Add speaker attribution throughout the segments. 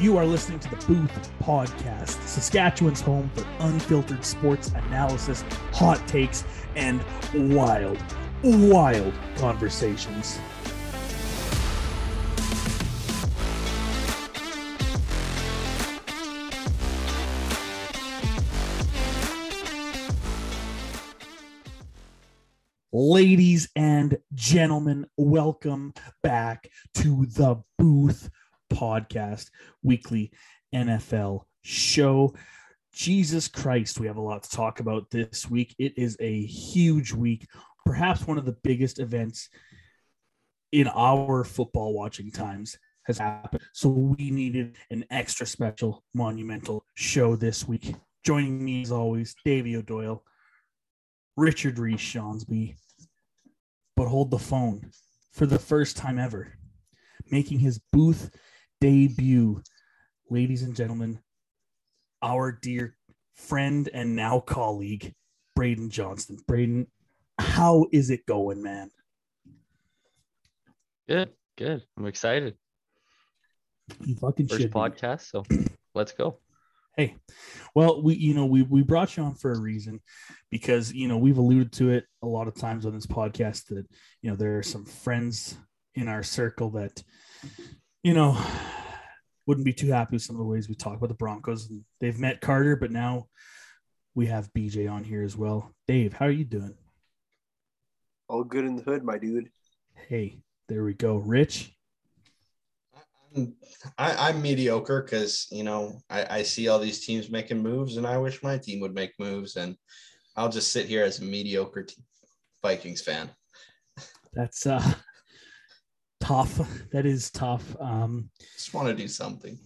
Speaker 1: You are listening to the Booth Podcast, Saskatchewan's home for unfiltered sports analysis, hot takes, and wild, wild conversations. Ladies and gentlemen, welcome back to the Booth Podcast, weekly NFL show. Jesus Christ, we have a lot to talk about this week. It is a huge week, perhaps one of the biggest events in our football watching times has happened. So we needed an extra special, monumental show this week. Joining me as always, Davey O'Doyle. Richard Reese Skjonsby, but hold the phone for the first time ever, making his booth debut. Ladies and gentlemen, our dear friend and now colleague, Braden Johnston. Braden, how is it going, man?
Speaker 2: Good, good. I'm excited.
Speaker 1: You fucking
Speaker 2: First podcast, so let's go.
Speaker 1: Hey, well, we you know we we brought you on for a reason because you know we've alluded to it a lot of times on this podcast that you know there are some friends in our circle that you know wouldn't be too happy with some of the ways we talk about the Broncos. They've met Carter, but now we have BJ on here as well. Dave, how are you doing?
Speaker 3: All good in the hood, my dude.
Speaker 1: Hey, there we go. Rich,
Speaker 4: I'm, I, I'm mediocre because you know I, I see all these teams making moves, and I wish my team would make moves, and I'll just sit here as a mediocre te- Vikings fan.
Speaker 1: that's uh tough. That is tough. Um
Speaker 4: Just want to do something.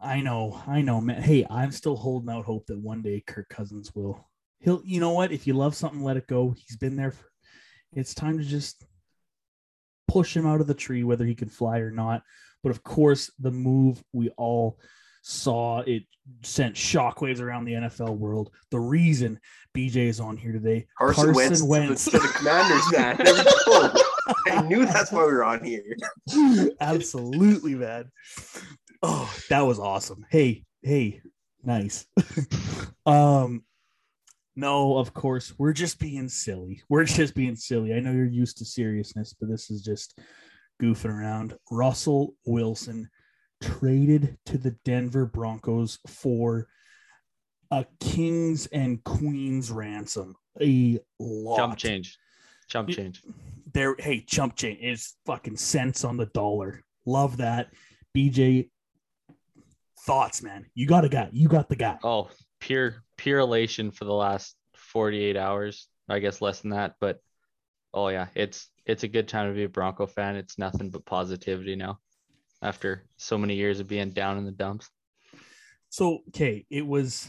Speaker 1: I know, I know, man. Hey, I'm still holding out hope that one day Kirk Cousins will. He'll, you know what? If you love something, let it go. He's been there. For, it's time to just push him out of the tree, whether he can fly or not. But of course, the move we all saw it sent shockwaves around the NFL world. The reason BJ is on here today,
Speaker 3: Carson, Wentz, to the- to the Commanders, man. There we go. I knew that's why we were on here.
Speaker 1: Absolutely, man. Oh, that was awesome. Hey, hey, nice. um, no, of course, we're just being silly. We're just being silly. I know you're used to seriousness, but this is just goofing around. Russell Wilson traded to the Denver Broncos for a king's and queen's ransom. A lot.
Speaker 2: Jump change. Jump change.
Speaker 1: there hey chump change is fucking cents on the dollar love that bj thoughts man you got a guy you got the guy
Speaker 2: Oh, pure pure elation for the last 48 hours. I guess less than that, but oh yeah, it's it's a good time to be a Bronco fan. It's nothing but positivity now after so many years of being down in the dumps.
Speaker 1: so okay it was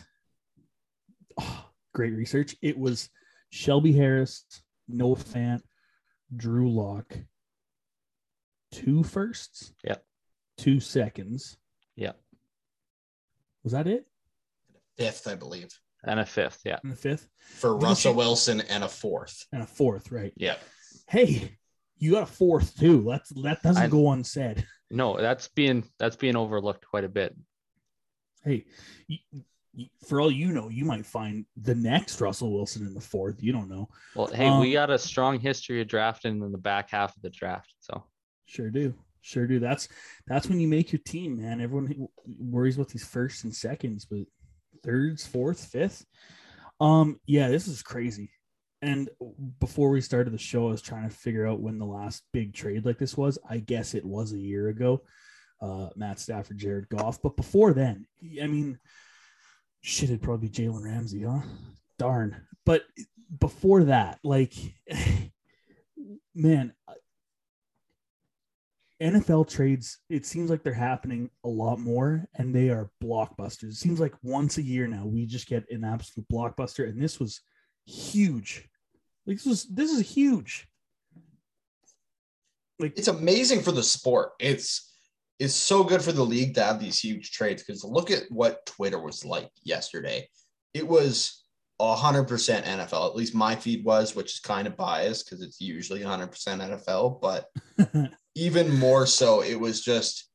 Speaker 1: oh, great research. It was shelby harris noah fant drew lock two firsts?
Speaker 2: Yep.
Speaker 1: two seconds?
Speaker 2: Yeah.
Speaker 1: was that it?
Speaker 4: Fifth, I believe,
Speaker 2: And a fifth, yeah.
Speaker 1: in the fifth?
Speaker 4: For
Speaker 1: Didn't
Speaker 4: Russell
Speaker 1: you-
Speaker 4: Wilson and a fourth.
Speaker 1: and a fourth right.
Speaker 4: Yeah,
Speaker 1: hey you got a fourth too. That's that doesn't
Speaker 2: I-
Speaker 1: go unsaid
Speaker 2: No, that's being that's being overlooked quite a bit.
Speaker 1: hey, for all you know, you might find the next Russell Wilson in the fourth. You don't know.
Speaker 2: Well, hey,
Speaker 1: Um,
Speaker 2: we got a strong history of drafting in the back half of the draft. So
Speaker 1: Sure do. Sure do. That's that's when you make your team, man. Everyone worries about these firsts and seconds, but thirds, fourth, fifth. Um, yeah, this is crazy. And before we started the show, I was trying to figure out when the last big trade like this was. I guess it was a year ago. Uh, Matt Stafford, Jared Goff. But before then, I mean, shit, it'd probably be Jalen Ramsey, huh? Darn. But before that, like, man, NFL trades, it seems like they're happening a lot more and they are blockbusters. It seems like once a year now we just get an absolute blockbuster, and this was huge. Like this was this is huge. Like
Speaker 4: it's amazing for the sport. It's it's so good for the league to have these huge trades because look at what Twitter was like yesterday. It was 100% NFL. At least my feed was, which is kind of biased because it's usually 100% NFL, but even more so, it was just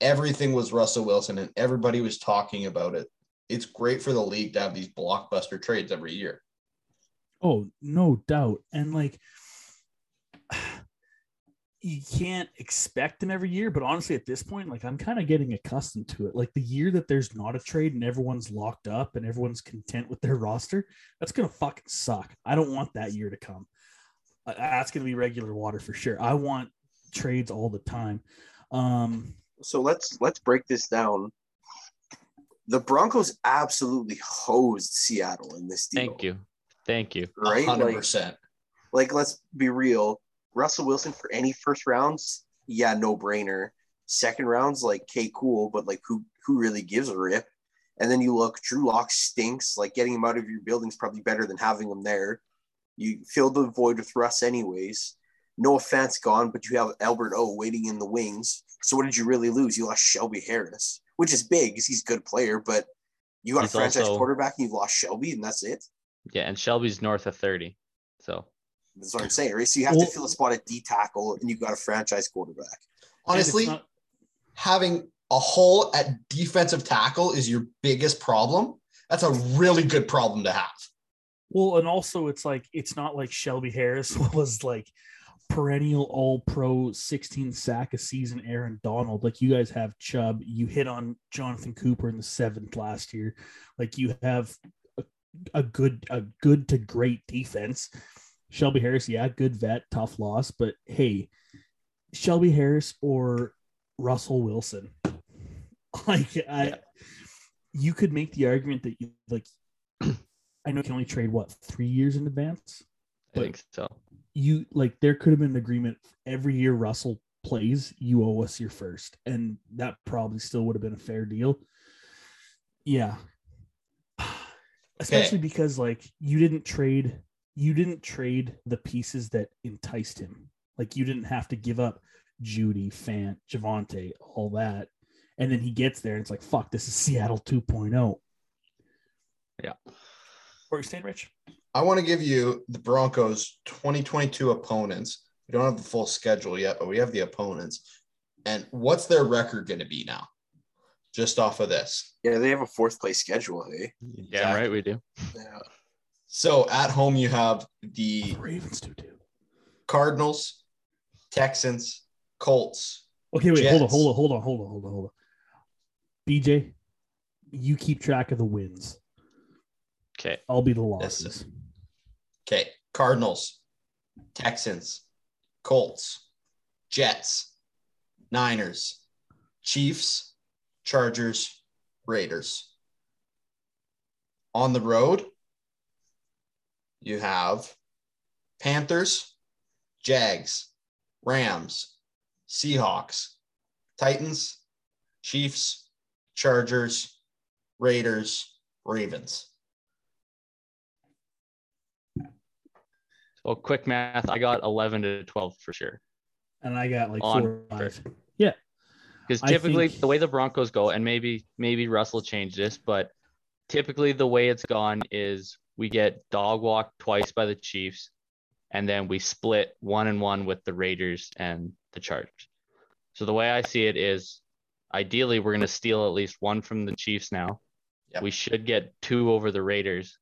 Speaker 4: everything was Russell Wilson and everybody was talking about it. It's great for the league to have these blockbuster trades every year.
Speaker 1: Oh, no doubt. And like you can't expect them every year, but honestly, at this point, like I'm kind of getting accustomed to it. Like the year that there's not a trade and everyone's locked up and everyone's content with their roster, that's gonna fucking suck. I don't want that year to come. Uh, That's gonna be regular water for sure. I want trades all the time. Um,
Speaker 3: So let's let's break this down. The Broncos absolutely hosed Seattle in this deal.
Speaker 2: Thank you. Thank you.
Speaker 3: Right?
Speaker 4: hundred
Speaker 3: Like,
Speaker 4: percent.
Speaker 3: like let's be real. Russell Wilson for any first rounds, yeah, no brainer. Second rounds, like, okay, cool, but like, who who really gives a rip? And then you look, Drew Lock stinks. Like, getting him out of your building is probably better than having him there. You fill the void with Russ, anyways. No offense, gone, but you have Albert O waiting in the wings. So what did you really lose? You lost Shelby Harris, which is big because he's a good player, but you got
Speaker 2: He's
Speaker 3: a franchise
Speaker 2: also-
Speaker 3: quarterback and you've lost Shelby, and that's it.
Speaker 2: Yeah, and Shelby's north of 30. So
Speaker 3: That's what I'm saying, right? So you have
Speaker 1: Well-
Speaker 3: to fill a spot at D tackle, and you've got a franchise quarterback.
Speaker 4: Honestly,
Speaker 1: not-
Speaker 4: having a hole at defensive tackle is your biggest problem. That's a really good problem to have.
Speaker 1: Well, and also it's like it's not like Shelby Harris was like perennial all pro 16 sack a season Aaron Donald. Like you guys have Chubb, you hit on Jonathan Cooper in the seventh last year. Like you have a, good a good to great defense. Shelby Harris, yeah, good vet, tough loss, but hey, Shelby Harris or Russell Wilson. Like I
Speaker 4: Yeah.
Speaker 1: you could make the argument that you like I know you can only trade what three years in advance.
Speaker 2: I think so.
Speaker 1: You like there could have been an agreement every year Russell plays, you owe us your first, and that probably still would have been a fair deal. Yeah, especially eh. because like you didn't trade, you didn't trade the pieces that enticed him. Like you didn't have to give up Jeudy, Fant, Javonte, all that, and then he gets there and it's like fuck, this is Seattle oh. 2.0.
Speaker 2: Yeah.
Speaker 1: Where you staying, Rich?
Speaker 4: I want to give you the Broncos 2022 opponents. We don't have the full schedule yet, but we have the opponents. And what's their record going to be now? Just off of this.
Speaker 3: Yeah, they have a fourth place schedule, eh? hey?
Speaker 2: Yeah, right. We do.
Speaker 3: Yeah.
Speaker 4: So at home, you have the
Speaker 1: The Ravens do too.
Speaker 4: Cardinals, Texans, Colts.
Speaker 1: Okay, wait, hold on, hold on, hold on, hold on, hold on, hold on. BJ, you keep track of the wins.
Speaker 2: Okay.
Speaker 1: I'll be the
Speaker 4: Yes,
Speaker 1: losses.
Speaker 4: Okay. Cardinals, Texans, Colts, Jets, Niners, Chiefs, Chargers, Raiders. On the road, you have Panthers, Jags, Rams, Seahawks, Titans, Chiefs, Chargers, Raiders, Ravens.
Speaker 2: So quick math. I got 11 to 12 for sure.
Speaker 1: And I got like
Speaker 2: On
Speaker 1: four or five.
Speaker 2: First.
Speaker 1: Yeah.
Speaker 2: Because typically
Speaker 1: think-
Speaker 2: the way the Broncos go, and maybe maybe Russell changed this, but typically the way it's gone is we get dog walked twice by the Chiefs, and then we split one and one with the Raiders and the Chargers. So the way I see it is, ideally we're gonna steal at least one from the Chiefs now.
Speaker 4: Yep.
Speaker 2: We should get two over the Raiders,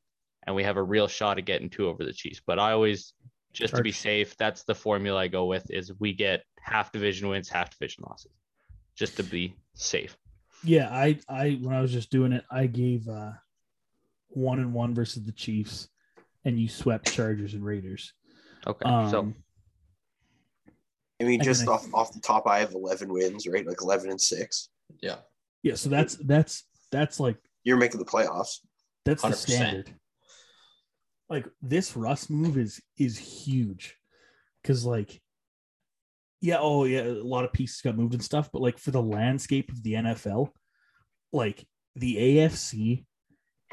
Speaker 2: and we have a real shot at getting two over the Chiefs. But I always, just to be safe, that's the formula I go with: is we get half division wins, half division losses just to be safe.
Speaker 1: Yeah, I I when I was just doing it, I gave uh one and one versus the Chiefs, and you swept Chargers and Raiders.
Speaker 2: Okay.
Speaker 1: Um,
Speaker 2: so
Speaker 3: I mean, just
Speaker 1: I-
Speaker 3: off off the top, I have 11 wins, right? Like 11 and six.
Speaker 4: Yeah.
Speaker 1: yeah, so that's that's that's like
Speaker 3: You're making the playoffs.
Speaker 1: That's the
Speaker 4: 100%.
Speaker 1: standard. Like this Russ move is is huge because like yeah, oh yeah, a lot of pieces got moved and stuff, but like for the landscape of the NFL, like the AFC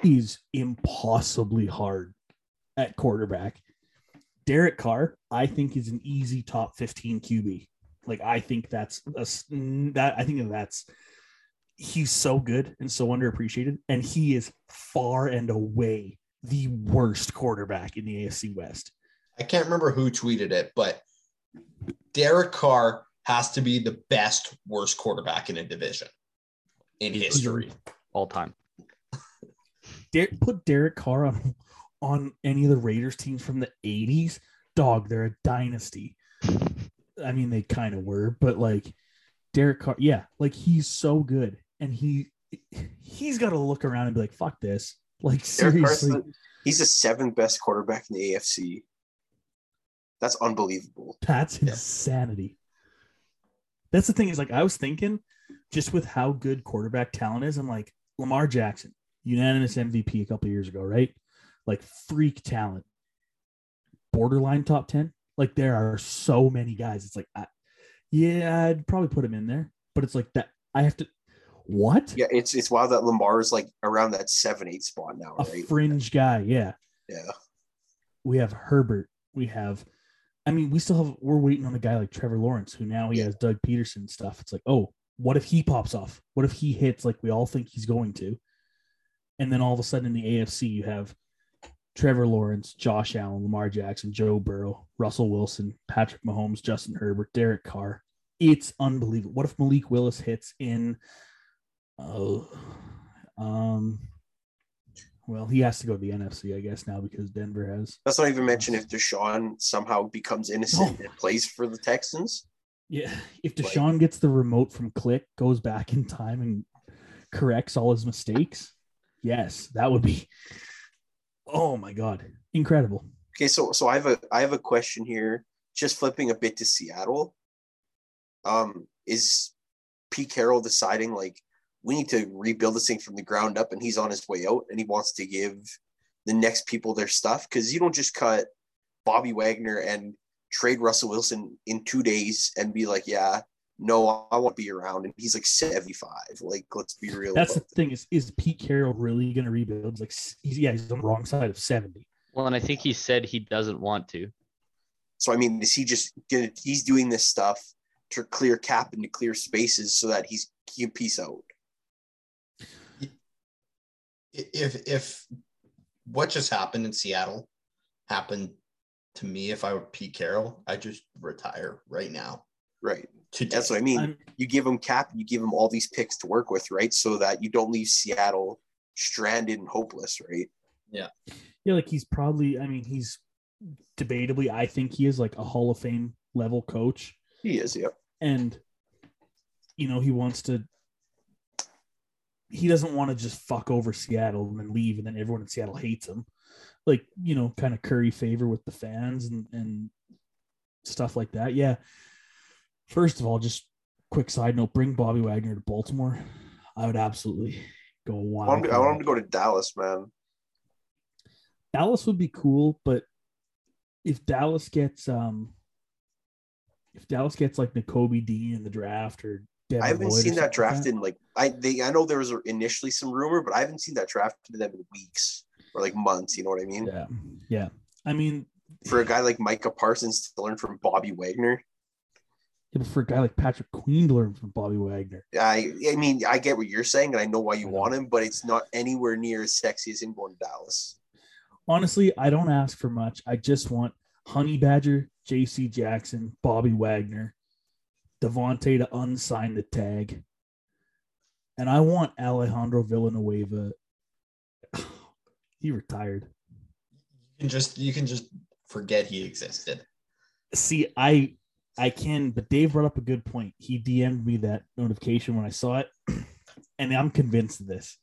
Speaker 1: is impossibly hard at quarterback. Derek Carr, I think, is an easy top 15 QB. Like I think that's a, that I think that's he's so good and so underappreciated, and he is far and away the worst quarterback in the AFC West.
Speaker 4: I can't remember who tweeted it, but Derek Carr has to be the best worst quarterback in a division in history.
Speaker 2: all time.
Speaker 1: Der- put Derek Carr on, on any of the Raiders teams from the 80s, dog, they're a dynasty. I mean, they kind of were, but like Derek Carr, yeah, like he's so good. And he he's got to look around and be like, fuck this. Like, seriously,
Speaker 3: the- he's the seventh best quarterback in the AFC. That's unbelievable.
Speaker 1: that's
Speaker 4: Yeah.
Speaker 1: insanity. That's the thing is like, I was thinking just with how good quarterback talent is, I'm like, Lamar Jackson, unanimous MVP a couple years ago, right? Like, freak talent, borderline top 10. Like, there are so many guys. It's like, I, yeah, I'd probably put him in there, but it's like that. I have to, what?
Speaker 3: Yeah, it's it's wild that Lamar is like around that seven eight spot now,
Speaker 1: a fringe guy. Yeah.
Speaker 3: Yeah.
Speaker 1: We have Herbert. We have, I mean, we still have, we're waiting on a guy like Trevor Lawrence, who now he
Speaker 3: Yeah.
Speaker 1: has Doug Pederson stuff. It's like, oh, what if he pops off? What if he hits like we all think he's going to? And then all of a sudden in the AFC, you have Trevor Lawrence, Josh Allen, Lamar Jackson, Joe Burrow, Russell Wilson, Patrick Mahomes, Justin Herbert, Derek Carr. It's unbelievable. What if Malik Willis hits in? Oh, um, well, he has to go to the NFC, I guess, now because Denver has.
Speaker 3: Let's not even mention if Deshaun somehow becomes innocent
Speaker 1: No.
Speaker 3: and plays for the Texans.
Speaker 1: Yeah, if
Speaker 3: Like-
Speaker 1: Deshaun gets the remote from Click, goes back in time and corrects all his mistakes, yes, that would be. Oh my god, incredible!
Speaker 3: Okay, so so I have a I have a question here. Just flipping a bit to Seattle. Um, is Pete Carroll deciding like we need to rebuild this thing from the ground up, and he's on his way out, and he wants to give the next people their stuff because you don't just cut Bobby Wagner and trade Russell Wilson in two days and be like, yeah, no, I won't be around, and he's like seventy five. Like, let's be real.
Speaker 1: That's the thing is is Pete Carroll really going to rebuild? Like, he's, yeah, he's on the wrong side of seventy.
Speaker 2: Well, and I think he said he doesn't want to.
Speaker 3: So I mean, is he just gonna he's doing this stuff to clear cap into clear spaces so that he's he can peace out?
Speaker 4: If if what just happened in Seattle happened to me, if I were Pete Carroll, I just retire right now.
Speaker 3: Right.
Speaker 4: Today.
Speaker 3: That's what I mean.
Speaker 1: I'm-
Speaker 3: you give him cap, you give him all these picks to work with, right? So that you don't leave Seattle stranded and hopeless, right?
Speaker 1: Yeah, Yeah, like he's probably. I mean, he's debatably. I think he is like a Hall of Fame level coach.
Speaker 3: He is, yeah.
Speaker 1: and you know he wants to he doesn't want to just fuck over Seattle and then leave and then everyone in Seattle hates him. Like you know kind of curry favor with the fans and and stuff like that. Yeah. First of all just quick side note bring Bobby Wagner to Baltimore. I would absolutely go
Speaker 3: I
Speaker 1: wild
Speaker 3: want, him,
Speaker 1: for
Speaker 3: I want him to go to Dallas, man.
Speaker 1: Dallas would be cool, but if Dallas gets um if Dallas gets like Nakobe Dean in the draft or
Speaker 3: I haven't seen that
Speaker 1: something like
Speaker 3: drafted in like I they I know there was initially some rumor, but I haven't seen that drafted to them in weeks or like months. You know what I mean?
Speaker 1: Yeah, yeah. I mean,
Speaker 3: For a guy like Micah Parsons to learn from Bobby Wagner,
Speaker 1: yeah, but for a guy like Patrick Queen to learn from Bobby Wagner,
Speaker 3: I I mean I get what you're saying, and I know why you
Speaker 1: know.
Speaker 3: want him, but it's not anywhere near as sexy as him going to Dallas.
Speaker 1: honestly, I don't ask for much. I just want Honey Badger, J.C. Jackson, Bobby Wagner, Devontae to unsign the tag, and I want Alejandro Villanueva. he retired.
Speaker 4: you can just you can just forget he existed.
Speaker 1: See, I I can, but Dave brought up a good point. He DM'd me that notification when I saw it, and I'm convinced of this.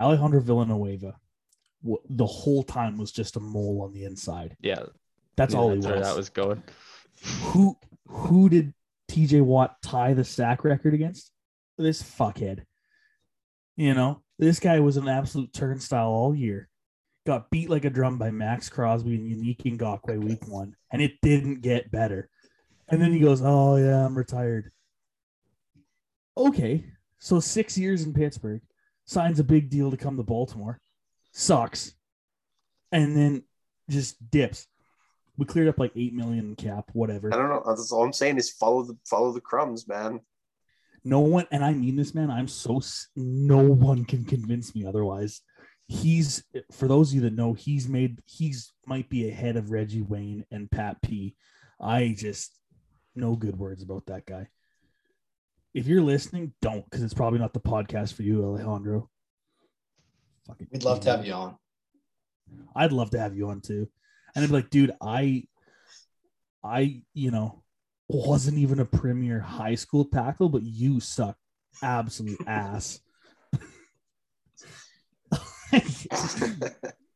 Speaker 1: Alejandro Villanueva, w- the whole time was just a mole on the inside.
Speaker 2: Yeah,
Speaker 1: That's
Speaker 2: yeah,
Speaker 1: all
Speaker 2: that's
Speaker 1: he
Speaker 2: where
Speaker 1: was.
Speaker 2: that was going.
Speaker 1: Who who did TJ Watt tie the sack record against? This fuckhead. You know, this guy was an absolute turnstile all year. Got beat like a drum by Maxx Crosby and Yannick Ngakoue week one, and it didn't get better. And then he goes, "Oh yeah, I'm retired." Okay, so six years in Pittsburgh, signs a big deal to come to Baltimore, sucks, and then just dips. We cleared up like eight million cap, whatever.
Speaker 3: I don't know. That's all I'm saying is follow the follow the crumbs, man.
Speaker 1: No one, and I mean this, man. I'm so no one can convince me otherwise. He's for those of you that know, he's made he's might be ahead of Reggie Wayne and Pat P. I just no good words about that guy. If you're listening, don't, because it's probably not the podcast for you, Alejandro. Fucking
Speaker 4: We'd love to have you on.
Speaker 1: I'd love to have you on too. And I'd be like, dude, I, I, you know, wasn't even a premier high school tackle, but you suck absolute ass.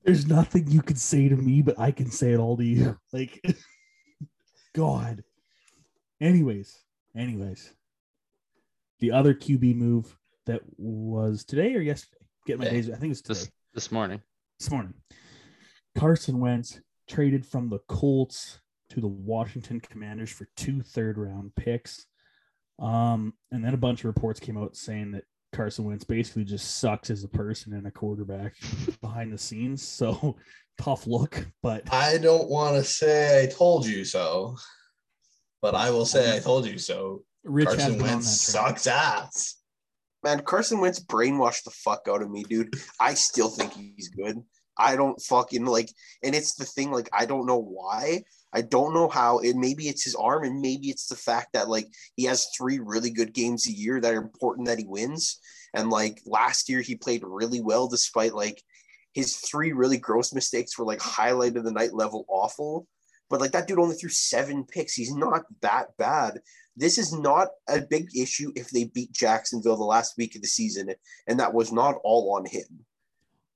Speaker 1: There's nothing you could say to me, but I can say it all to you. Like, God. Anyways, anyways, the other QB move that was today or yesterday. Get my days. I think it's today
Speaker 2: This this morning.
Speaker 1: this morning. Carson Wentz traded from the Colts to the Washington Commanders for two third round picks. Um, and then a bunch of reports came out saying that Carson Wentz basically just sucks as a person and a quarterback behind the scenes. So tough look, but
Speaker 4: I don't want to say I told you so, but I will say I told you so.
Speaker 1: Rich
Speaker 4: Carson
Speaker 1: been
Speaker 4: Wentz sucks ass.
Speaker 3: Man, Carson Wentz brainwashed the fuck out of me, dude. I still think he's good. I don't fucking like, and it's the thing, like, I don't know why. I don't know how. It maybe it's his arm, and maybe it's the fact that like he has three really good games a year that are important that he wins. And like last year, he played really well despite like his three really gross mistakes were like highlight of the night level awful. But like that dude only threw seven picks. He's not that bad. This is not a big issue if they beat Jacksonville the last week of the season, and that was not all on him.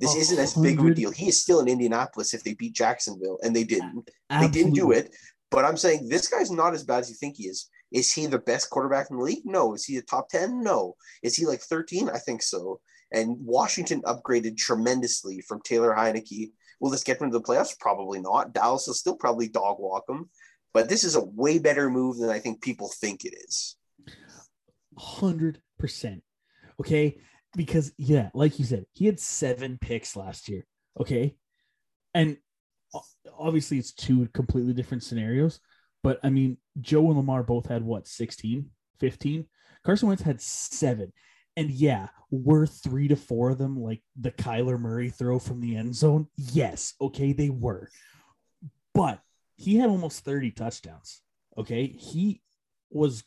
Speaker 3: This isn't as big of a deal. He is still in Indianapolis if they beat Jacksonville, and they didn't. They didn't do it. But I'm saying this guy's not as bad as you think he is. Is he the best quarterback in the league? No. Is he a top 10? No. Is he like 13? I think so. And Washington upgraded tremendously from Taylor Heinicke. Will this get them to the playoffs? Probably not. Dallas will still probably dog walk them. But this is a way better move than I think people think it is.
Speaker 1: hundred percent. Okay, because yeah, like you said, he had seven picks last year. Okay, and obviously it's two completely different scenarios. But I mean, Joe and Lamar both had what 16, 15? Carson Wentz had seven. And yeah, were three to four of them like the Kyler Murray throw from the end zone? Yes. Okay, they were. But he had almost 30 touchdowns. Okay. He was,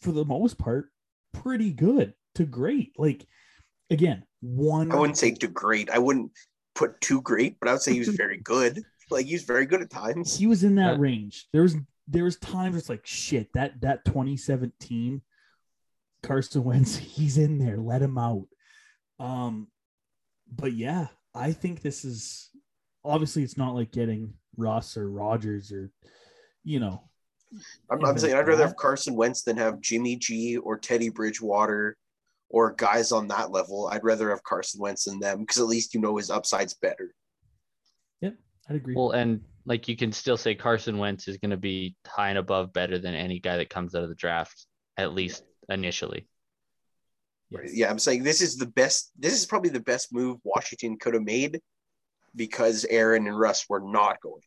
Speaker 1: for the most part, pretty good to great. Like, again, one.
Speaker 3: I wouldn't say to great. I wouldn't put too great, but I would say he was very good. Like he was very good at times.
Speaker 1: he was in that
Speaker 2: Yeah.
Speaker 1: range. There was there was times it's like shit that that 2017 Carson Wentz he's in there. Let him out. Um, but yeah, I think this is obviously it's not like getting Russ or Rodgers or you know.
Speaker 3: I'm, I'm saying I'd rather have Carson Wentz than have Jimmy G or Teddy Bridgewater or guys on that level. I'd rather have Carson Wentz than them because at least you know his upside's better.
Speaker 1: Yep, I'd agree.
Speaker 2: Well, and like you can still say Carson Wentz is going to be high and above better than any guy that comes out of the draft, at least initially.
Speaker 1: Yes.
Speaker 3: Yeah, I'm saying this is the best. This is probably the best move Washington could have made because Aaron and Russ were not going.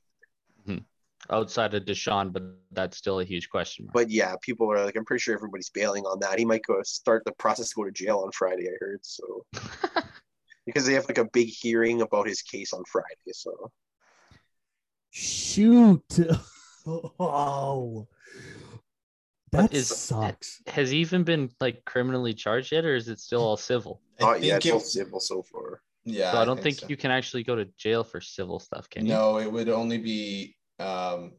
Speaker 3: Mm-hmm.
Speaker 2: Outside of Deshaun, but that's still a huge question mark.
Speaker 3: But yeah, people are like, I'm pretty sure everybody's bailing on that. He might go start the process to go to jail on Friday. I heard so because they have like a big hearing about his case on Friday. So
Speaker 1: Shoot. oh. That
Speaker 2: is-
Speaker 1: sucks.
Speaker 2: Has he even been like criminally charged yet, or is it still all civil?
Speaker 3: not yet. It's
Speaker 4: it-
Speaker 3: all civil so far.
Speaker 4: yeah,
Speaker 2: so I don't think,
Speaker 4: so.
Speaker 2: you can actually go to jail for civil stuff, can you?
Speaker 4: No, it would only be um,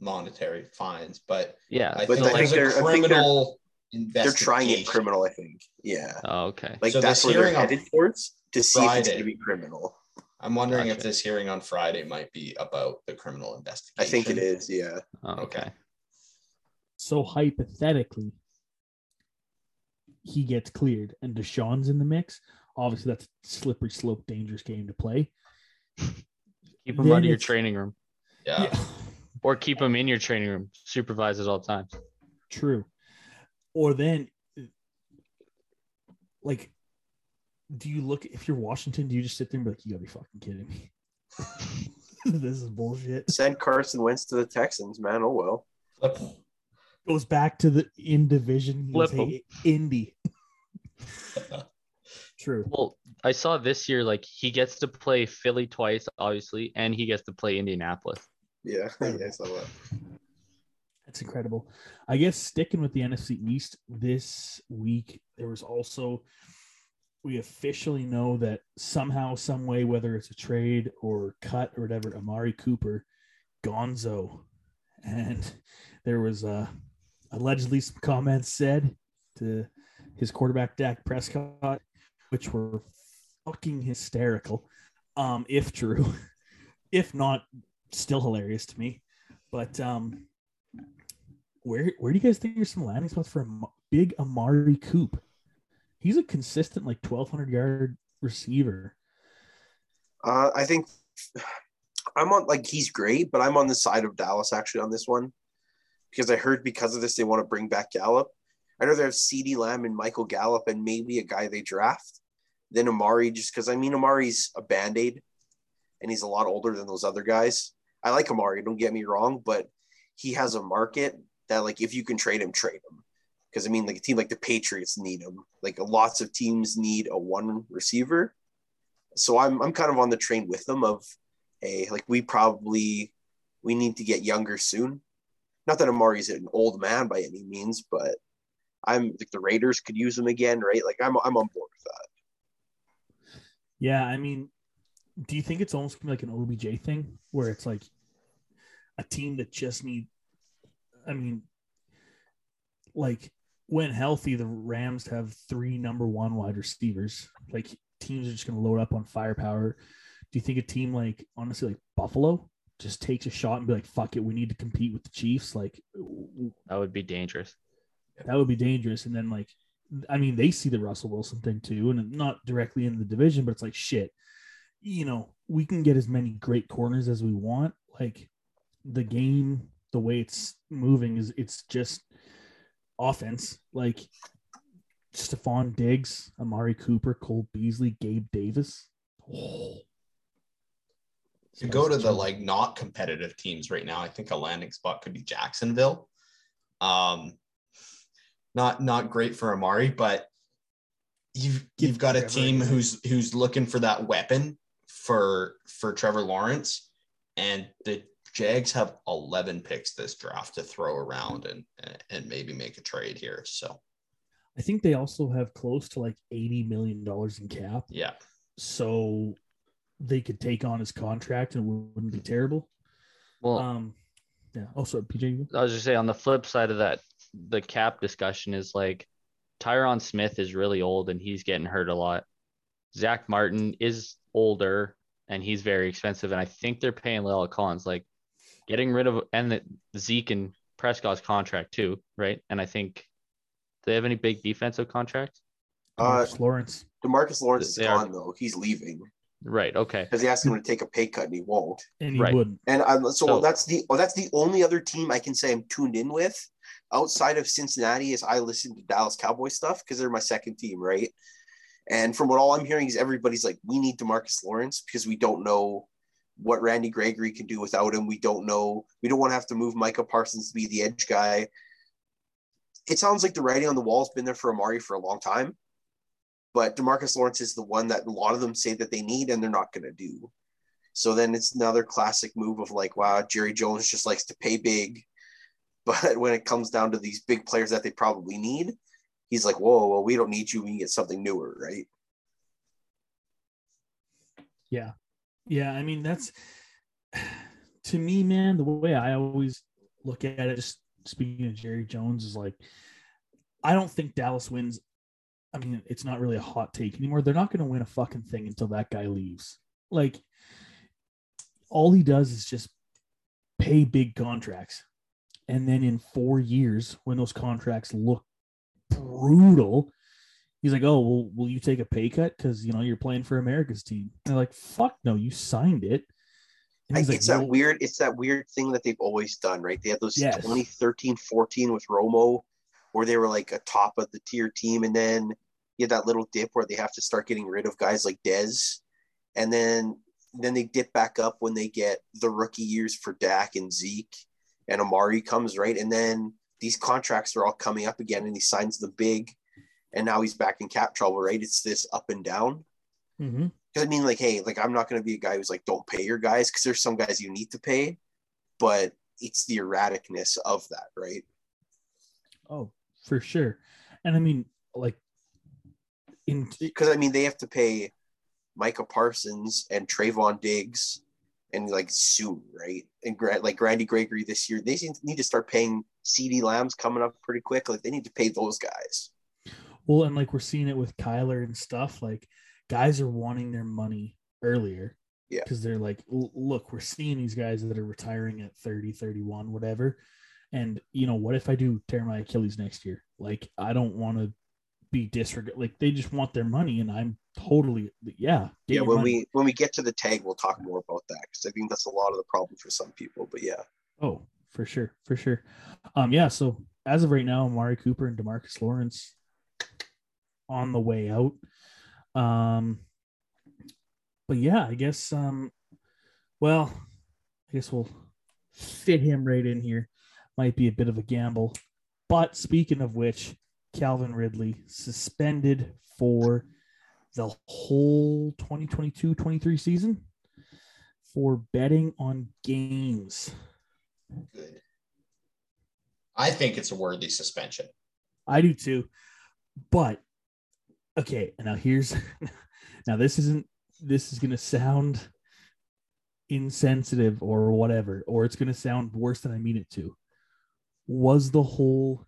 Speaker 4: monetary fines, but
Speaker 2: Yeah.
Speaker 4: I
Speaker 3: But
Speaker 4: think
Speaker 3: I
Speaker 4: there's
Speaker 3: think
Speaker 4: a
Speaker 3: they're- I think they're-
Speaker 4: criminal
Speaker 3: They're trying it
Speaker 4: investigation.
Speaker 3: criminal. I think. Yeah,
Speaker 2: Oh, okay.
Speaker 3: like
Speaker 4: So
Speaker 3: that's
Speaker 4: this
Speaker 3: they're
Speaker 4: hearing on
Speaker 3: headed towards to see if it's going to be criminal.
Speaker 4: I'm wondering if this hearing on Friday might be about the criminal investigation.
Speaker 3: I think it is. Yeah.
Speaker 2: Oh, okay.
Speaker 1: So hypothetically, he gets cleared and Deshaun's in the mix. Obviously, that's a slippery slope, dangerous game to play.
Speaker 2: Keep him
Speaker 1: Then
Speaker 2: out of your training room,
Speaker 4: Yeah.
Speaker 2: or keep them in your training room, supervise at all times.
Speaker 1: True. Or then, like, do you look if you're Washington? Do you just sit there and be like, "You gotta be fucking kidding me"? this is bullshit.
Speaker 3: Send Carson Wentz to the Texans, man. Oh well.
Speaker 4: Flip.
Speaker 1: Goes back to the in division. He goes, hey, Indy. True.
Speaker 2: Well, I saw this year like he gets to play Philly twice, obviously, and he gets to play Indianapolis.
Speaker 3: Yeah. yeah I saw that.
Speaker 1: It's incredible. I guess sticking with the NFC East this week, there was also we officially know that somehow, some way, whether it's a trade or cut or whatever, Amari Cooper, Gonzo, and there was uh, allegedly some comments said to his quarterback Dak Prescott, which were fucking hysterical, um, if true, if not, still hilarious to me. But um, where where do you guys think there's some landing spots for a big Amari Coop? He's a consistent like 1200 yard receiver.
Speaker 3: Uh, I think I'm on like he's great, but I'm on the side of Dallas actually on this one because I heard because of this they want to bring back Gallup. I'd rather have CeeDee Lamb and Michael Gallup and maybe a guy they draft than Amari, just because I mean Amari's a band aid and he's a lot older than those other guys. I like Amari, don't get me wrong, but he has a market that like if you can trade him, trade him. Because I mean, like a team like the Patriots need him. Like lots of teams need a one receiver. So I'm I'm kind of on the train with them of a like we probably we need to get younger soon. Not that Amari's an old man by any means, but I'm like the Raiders could use him again, right? Like I'm I'm on board with that.
Speaker 1: Yeah, I mean, do you think it's almost like an OBJ thing where it's like a team that just need I mean like when healthy, the Rams have three number one wide receivers. Like teams are just gonna load up on firepower. Do you think a team like honestly like Buffalo just takes a shot and be like, fuck it, we need to compete with the Chiefs? Like
Speaker 2: that would be dangerous.
Speaker 1: That would be dangerous. And then like I mean, they see the Russell Wilson thing too, and not directly in the division, but it's like shit. You know, we can get as many great corners as we want. Like the game, the way it's moving is it's just offense. Like Stefon Diggs, Amari Cooper, Cole Beasley, Gabe Davis. Oh.
Speaker 4: To go to the like not competitive teams right now, I think a landing spot could be Jacksonville. Um, not not great for Amari, but you've you've got a team who's who's looking for that weapon for for Trevor Lawrence, and the Jags have 11 picks this draft to throw around and and maybe make a trade here. So
Speaker 1: I think they also have close to like 80 million dollars in cap.
Speaker 4: Yeah.
Speaker 1: So they could take on his contract and it wouldn't be terrible.
Speaker 2: Well,
Speaker 1: Um yeah. Also PJ.
Speaker 2: I was just say on the flip side of that, the cap discussion is like Tyron Smith is really old and he's getting hurt a lot. Zach Martin is older and he's very expensive. And I think they're paying La'el Collins like getting rid of and the, Zeke and Prescott's contract too, right? And I think do they have any big defensive contracts?
Speaker 3: Uh,
Speaker 1: Lawrence.
Speaker 3: Demarcus Lawrence is
Speaker 2: They are-
Speaker 3: gone though. He's leaving
Speaker 2: Right. Okay.
Speaker 3: because he asked him to take a pay cut and he won't.
Speaker 1: And he
Speaker 2: Right.
Speaker 1: wouldn't.
Speaker 3: And I'm, so,
Speaker 2: So-
Speaker 3: that's the oh, that's the only other team I can say I'm tuned in with outside of Cincinnati is I listen to Dallas Cowboy stuff because they're my second team, right? And from what all I'm hearing is everybody's like, we need Demarcus Lawrence because we don't know what Randy Gregory can do without him. We don't know. We don't want to have to move Micah Parsons to be the edge guy. It sounds like the writing on the wall has been there for Amari for a long time, but Demarcus Lawrence is the one that a lot of them say that they need and they're not going to do. So then it's another classic move of like, wow, Jerry Jones just likes to pay big. But when it comes down to these big players that they probably need, he's like, whoa, well, we don't need you. We get something newer, right?
Speaker 1: Yeah. Yeah. I mean, that's to me, man, the way I always look at it, just speaking of Jerry Jones, is like, I don't think Dallas wins. I mean, it's not really a hot take anymore. They're not going to win a fucking thing until that guy leaves. Like, all he does is just pay big contracts. And then in four years, when those contracts look brutal, he's like, "Oh, well, will you take a pay cut because you know you're playing for America's team?" And they're like, "Fuck no, you signed it." And
Speaker 3: I,
Speaker 1: like,
Speaker 3: it's that weird. It's that weird thing that they've always done, right? They had those
Speaker 1: Yes.
Speaker 3: 2013, 14 with Romo, where they were like a top of the tier team, and then you had that little dip where they have to start getting rid of guys like Dez, and then then they dip back up when they get the rookie years for Dak and Zeke, and Amari comes right, and then these contracts are all coming up again, and he signs the big, and now he's back in cap trouble, right? It's this up and down. Mm-hmm. I mean, like, hey, like I'm not going to be a guy who's like, don't pay your guys because there's some guys you need to pay, but it's the erraticness of that, right?
Speaker 1: Oh, for sure. And I mean, like, in
Speaker 3: Because I mean, they have to pay Micah Parsons and Trevon Diggs, and like soon, right? And like Grandy Gregory this year, they need to start paying CeeDee Lamb's coming up pretty quick. Like they need to pay those guys.
Speaker 1: Well, and like we're seeing it with Kyler and stuff. Like, guys are wanting their money earlier.
Speaker 3: Yeah.
Speaker 1: Because they're like, look, we're seeing these guys that are retiring at 30, 31, whatever. And, you know, what if I do tear my Achilles next year? Like, I don't want to be disregard. Like, they just want their money. And I'm totally, yeah.
Speaker 3: yeah, when
Speaker 1: money.
Speaker 3: we when we get to the tag, we'll talk more about that because I think that's a lot of the problem for some people. But yeah,
Speaker 1: Oh, for sure, for sure. Um, yeah. So as of right now, Amari Cooper and Demarcus Lawrence on the way out. Um, but yeah, I guess. Um, well, I guess we'll fit him right in here. Might be a bit of a gamble, but speaking of which, Calvin Ridley suspended for the whole 2022-23 season for betting on games.
Speaker 4: Good. I think it's a worthy suspension.
Speaker 1: I do too. But okay, now here's now this isn't this is gonna sound insensitive or whatever, or it's gonna sound worse than I mean it to. Was the whole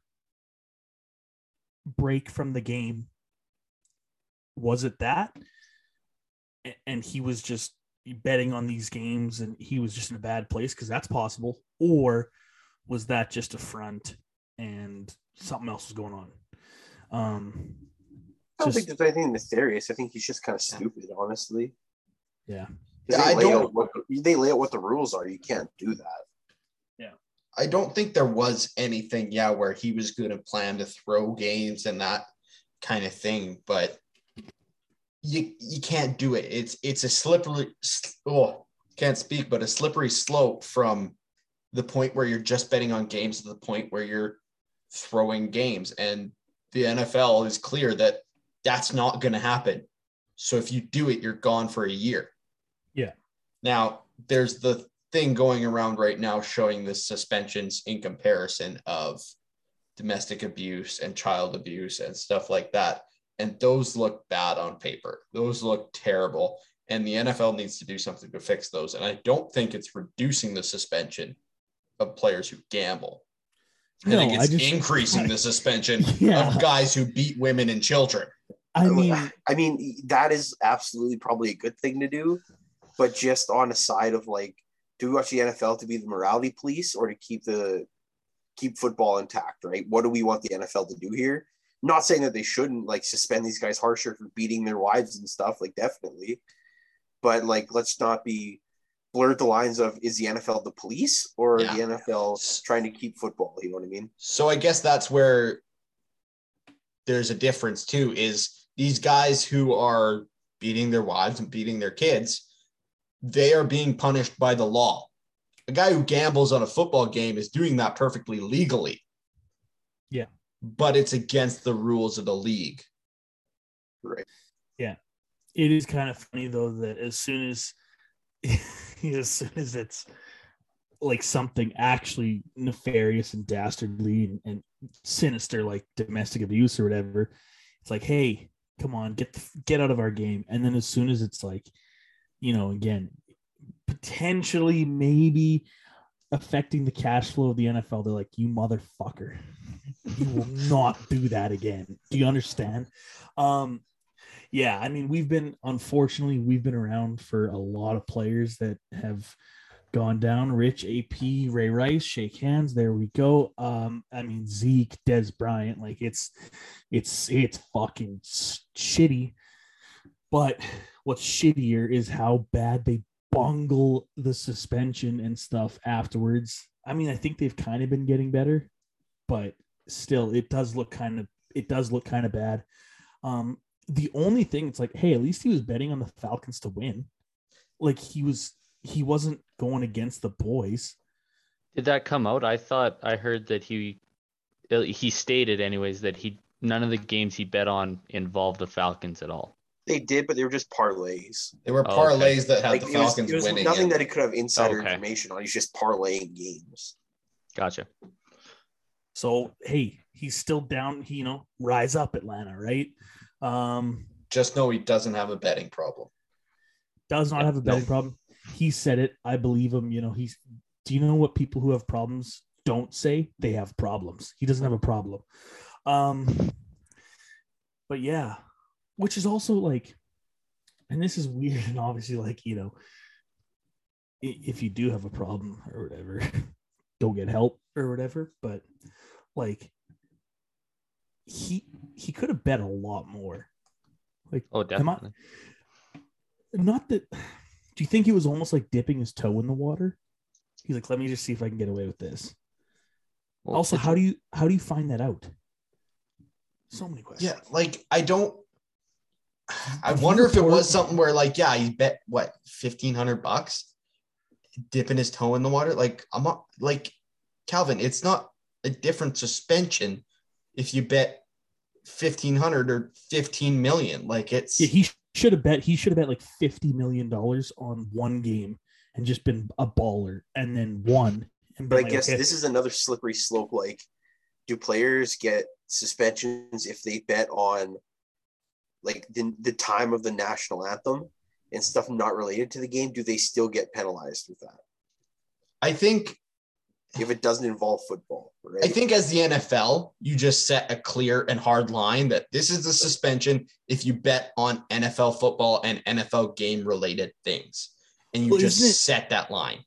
Speaker 1: break from the game was it that? And he was just betting on these games and he was just in a bad place because that's possible. Or was that just a front and something else was going on? Um,
Speaker 3: I don't
Speaker 1: Just-
Speaker 3: think there's anything nefarious. I think he's just kind of stupid, honestly.
Speaker 1: yeah.
Speaker 3: 'Cause
Speaker 4: Yeah,
Speaker 3: they
Speaker 4: I
Speaker 3: lay
Speaker 4: don't-
Speaker 3: out what the, they lay out what the rules are. You can't do that. Yeah.
Speaker 4: I don't think there was anything, yeah, where he was going to plan to throw games and that kind of thing, but you you can't do it. It's it's a slippery oh can't speak, but a slippery slope from the point where you're just betting on games to the point where you're throwing games, and the NFL is clear that that's not going to happen. So if you do it, you're gone for a year.
Speaker 1: Yeah.
Speaker 4: Now there's the thing going around right now showing the suspensions in comparison of domestic abuse and child abuse and stuff like that. And those look bad on paper. Those look terrible. And the NFL needs to do something to fix those. And I don't think it's reducing the suspension of players who gamble. I
Speaker 1: No,
Speaker 4: think it's
Speaker 1: just-
Speaker 4: increasing the suspension
Speaker 1: Yeah.
Speaker 4: of guys who beat women and children.
Speaker 1: I mean,
Speaker 3: I mean, that is absolutely probably a good thing to do, but just on the side of like, do we watch the NFL to be the morality police or to keep the keep football intact? Right? What do we want the NFL to do here? Not saying that they shouldn't like suspend these guys harsher for beating their wives and stuff, like definitely, but like let's not be blurred the lines of is the NFL the police or
Speaker 4: Yeah.
Speaker 3: the NFL trying to keep football? You know what I mean?
Speaker 4: So I guess that's where there's a difference too is these guys who are beating their wives and beating their kids, they are being punished by the law. A guy who gambles on a football game is doing that perfectly legally.
Speaker 1: Yeah.
Speaker 4: But it's against the rules of the league.
Speaker 3: Right. Yeah.
Speaker 1: It is kind of funny though that as soon as as soon as it's like something actually nefarious and dastardly and, and sinister like domestic abuse or whatever it's like hey come on get the, get out of our game. And then as soon as it's like you know again potentially maybe affecting the cash flow of the NFL they're like you motherfucker. You will not do that again. Do you understand? Um yeah, I mean, we've been unfortunately we've been around for a lot of players that have gone down. Rich, AP, Ray Rice, shake hands. There we go. Um, I mean Zeke, Dez Bryant, like it's it's it's fucking shitty. But what's shittier is how bad they bungle the suspension and stuff afterwards. I mean, I think they've kind of been getting better, but still, it does look kind of it does look kind of bad. Um, the only thing it's like, hey, at least he was betting on the Falcons to win. Like he was he wasn't going against the boys.
Speaker 2: Did that come out? I thought I heard that he uh, he stated anyways that he none of the games he bet on involved the Falcons at all.
Speaker 3: They did, but they were just parlays.
Speaker 4: They were
Speaker 2: Oh, okay.
Speaker 4: parlays that had
Speaker 3: Like
Speaker 4: the
Speaker 3: it was,
Speaker 4: Falcons
Speaker 3: it was
Speaker 4: winning.
Speaker 3: nothing
Speaker 4: and-
Speaker 3: that he could have insider
Speaker 2: Okay.
Speaker 3: information on. He's just parlaying games.
Speaker 2: Gotcha.
Speaker 1: So hey, he's still down. He, you know, rise up Atlanta, right? Um,
Speaker 4: just know he doesn't have a betting problem.
Speaker 1: does not have a betting problem. He said it. I believe him. You know, he's. Do you know what people who have problems don't say? They have problems. He doesn't have a problem. Um, but yeah, which is also like, and this is weird, and obviously, like you know, if you do have a problem or whatever, go get help or whatever. But like, he he could have bet a lot more. Like,
Speaker 2: Oh,
Speaker 1: I-
Speaker 2: definitely.
Speaker 1: not that do you think he was almost like dipping his toe in the water he's like let me just see if i can get away with this
Speaker 2: Well,
Speaker 1: also how do you how do you find that out so many questions
Speaker 4: Yeah, like I don't. I
Speaker 1: Did he
Speaker 4: wonder if it was something where, like, yeah, he bet what fifteen hundred bucks, dipping his toe in the water. Like, I'm not like Calvin. It's not a different suspension if you bet fifteen hundred or fifteen million. Like, it's
Speaker 1: yeah, he should have bet he should have bet like 50 million dollars on one game and just been a baller and then won and
Speaker 3: But I
Speaker 1: like,
Speaker 3: guess
Speaker 1: okay,
Speaker 3: this is another slippery slope. Like, do players get suspensions if they bet on like the, the time of the national anthem and stuff not related to the game? Do they still get penalized with that
Speaker 4: I think
Speaker 3: if it doesn't involve football? Right.
Speaker 4: I think as the NFL, you just set a clear and hard line that this is the suspension if you bet on NFL football and NFL game related things. And you
Speaker 1: Well,
Speaker 4: just
Speaker 1: it-
Speaker 4: set that line.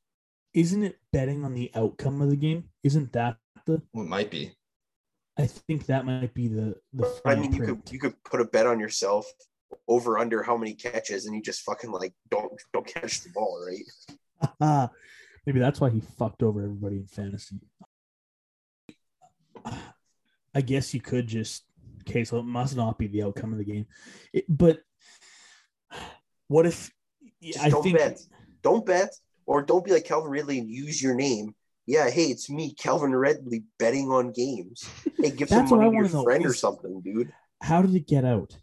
Speaker 1: isn't it betting on the outcome of the game isn't that the
Speaker 4: Well, it might be.
Speaker 1: i think that might be the the
Speaker 3: I mean, you
Speaker 1: print.
Speaker 3: could you could put a bet on yourself over under how many catches, and you just fucking like don't don't catch the ball, right?
Speaker 1: Maybe that's why he fucked over everybody in fantasy. I guess you could just okay, so it must not be the outcome of the game. It- but what if
Speaker 3: Just
Speaker 1: I
Speaker 3: don't
Speaker 1: think
Speaker 3: bet. Don't bet, or don't be like Calvin Ridley and use your name. Yeah, hey, it's me, Calvin Ridley, betting on games. Hey, give some
Speaker 1: That's what I
Speaker 3: money to
Speaker 1: wanna
Speaker 3: your
Speaker 1: know
Speaker 3: friend or something, dude.
Speaker 1: how did it get out?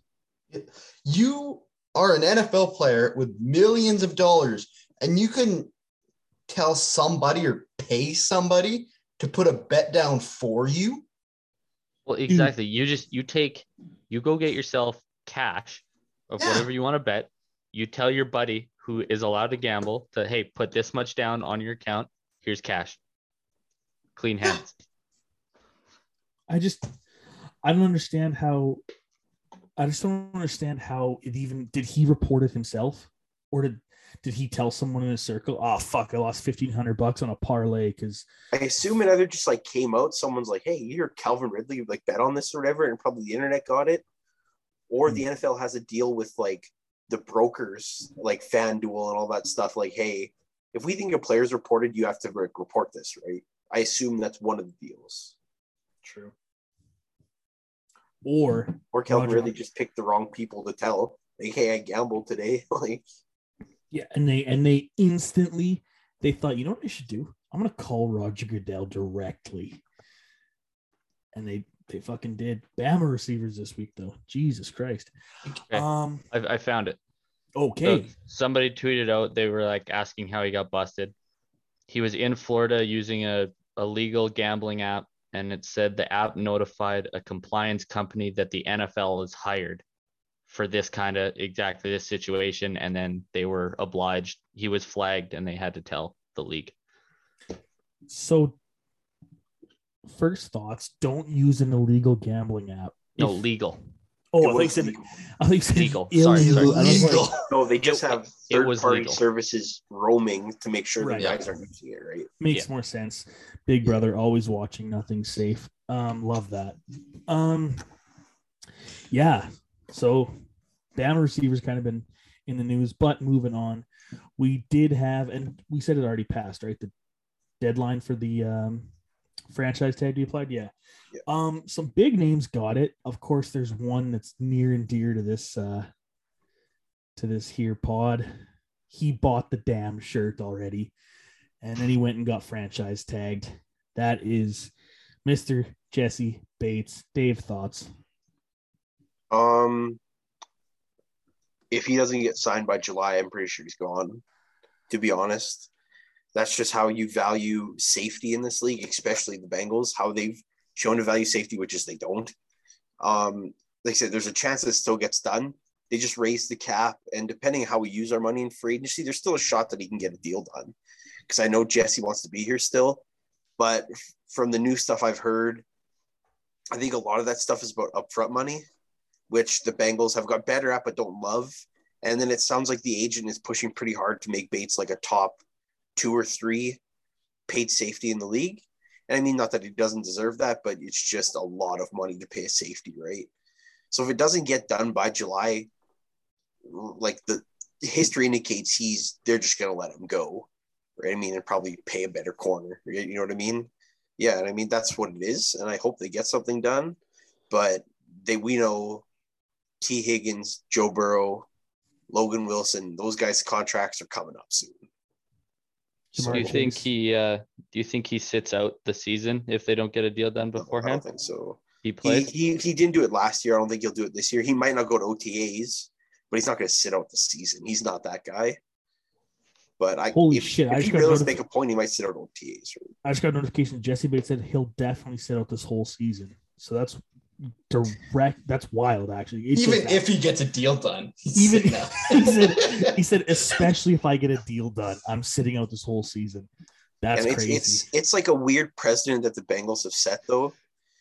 Speaker 4: You are an NFL player with millions of dollars, and you can tell somebody or pay somebody to put a bet down for you.
Speaker 2: Well, exactly. You just you take you go get yourself cash of
Speaker 4: Yeah.
Speaker 2: whatever you want to bet. You tell your buddy who is allowed to gamble to hey, put this much down on your account. Here's cash. Clean hands.
Speaker 1: I just I don't understand how I just don't understand how it even did he report it himself or did did he tell someone in a circle oh fuck I lost 1500 bucks on a parlay because
Speaker 3: I assume it either just like came out, someone's like, hey, you hear Calvin Ridley like bet on this or whatever, and probably the internet got it. Or the hmm. NFL has a deal with like the brokers, like FanDuel and all that stuff. Like, hey, if we think a player's reported, you have to like, report this, right? I assume that's one of the deals.
Speaker 1: true or
Speaker 3: Or Calvin
Speaker 1: Roger.
Speaker 3: Ridley just picked the wrong people to tell. Like, hey, I gambled today. like,
Speaker 1: yeah and they and they instantly they thought you know what I should do? I'm gonna call Roger Goodell directly. And they they fucking did. Bama receivers this week though. Jesus Christ.
Speaker 2: Okay.
Speaker 1: um
Speaker 2: I, I found it.
Speaker 1: okay.
Speaker 2: So somebody tweeted out they were like asking how he got busted. He was in Florida using a, a legal gambling app, and it said the app notified a compliance company that the NFL is hired for this kind of exactly this situation, and then they were obliged. He was flagged, and they had to tell the league.
Speaker 1: So, first thoughts: don't use an illegal gambling app.
Speaker 2: No,
Speaker 1: If-
Speaker 2: legal.
Speaker 1: oh,
Speaker 3: it
Speaker 1: I think
Speaker 3: was legal.
Speaker 1: I think said
Speaker 2: Legal. Sorry,
Speaker 1: illegal.
Speaker 2: sorry.
Speaker 1: I
Speaker 4: Legal.
Speaker 3: No, they just
Speaker 2: It-
Speaker 3: have
Speaker 2: it was
Speaker 3: third-party
Speaker 2: legal.
Speaker 3: services roaming to make sure
Speaker 1: Right.
Speaker 3: the guys aren't using it, right?
Speaker 1: makes more sense. Big brother always watching, nothing safe. Um, love that. Um, yeah. So, Bama receivers kind of been in the news, but moving on, we did have, and we said it already passed, right? The deadline for the um, franchise tag to be applied. Yeah.
Speaker 3: Yeah.
Speaker 1: Um, some big names got it. Of course, there's one that's near and dear to this uh, to this here pod. He bought the damn shirt already, and then he went and got franchise tagged. That is Mr. Jessie Bates. Dave, thoughts?
Speaker 3: Um, if he doesn't get signed by July, I'm pretty sure he's gone. To be honest, that's just how you value safety in this league, especially the Bengals. How they've shown to value safety, which is they don't. Um, like I said, there's a chance that still gets done. They just raised the cap, and depending on how we use our money in free agency, there's still a shot that he can get a deal done. Because I know Jessie wants to be here still, but from the new stuff I've heard, I think a lot of that stuff is about upfront money, which the Bengals have got better at but don't love. And then it sounds like the agent is pushing pretty hard to make Bates like a top two or three paid safety in the league. And I mean, not that he doesn't deserve that, but it's just a lot of money to pay a safety, right? So if it doesn't get done by July, like the history indicates he's they're just gonna let him go. Right. I mean, and probably pay a better corner. You know what I mean? Yeah, and I mean that's what it is. And I hope they get something done. But they we know Tee Higgins, Joe Burrow, Logan Wilson, those guys' contracts are coming up soon.
Speaker 2: So do you think he uh do you think he sits out the season if they don't get a deal done beforehand? I
Speaker 3: don't think so.
Speaker 2: He played.
Speaker 3: He, he, he didn't do it last year. I don't think he'll do it this year. He might not go to OTAs, but he's not going to sit out the season. He's not that guy. But I
Speaker 1: holy
Speaker 3: if,
Speaker 1: shit!
Speaker 3: If
Speaker 1: I
Speaker 3: he really make a point, he might sit out OTAs. Right?
Speaker 1: I just got notification. Jessie Bates said he'll definitely sit out this whole season. So that's direct. That's wild, actually.
Speaker 4: It's even if he gets a deal done,
Speaker 1: even he said he said especially if I get a deal done, I'm sitting out this whole season. That's
Speaker 3: and
Speaker 1: it's, crazy.
Speaker 3: It's it's like a weird precedent that the Bengals have set though,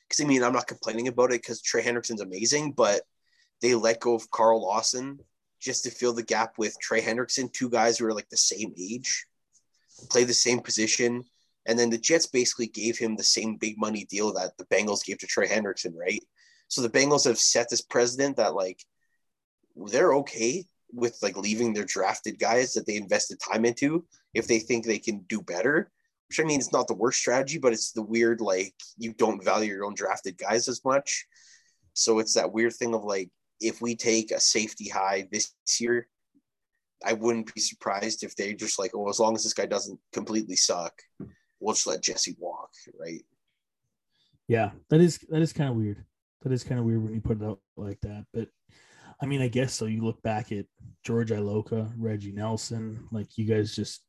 Speaker 3: because I mean I'm not complaining about it because Trey Hendrickson's amazing, but they let go of Carl Lawson just to fill the gap with Trey Hendrickson, two guys who are like the same age, play the same position. And then the Jets basically gave him the same big money deal that the Bengals gave to Trey Hendrickson, right? So the Bengals have set this precedent that like they're okay with like leaving their drafted guys that they invested time into if they think they can do better. Which I mean, it's not the worst strategy, but it's the weird like you don't value your own drafted guys as much. So it's that weird thing of like if we take a safety high this year, I wouldn't be surprised if they just like, oh, as long as this guy doesn't completely suck, we'll just let Jessie walk, right?
Speaker 1: Yeah, that is that is kind of weird. That is kind of weird when you put it out like that. But I mean, I guess so. You look back at George Iloka, Reggie Nelson, like you guys just.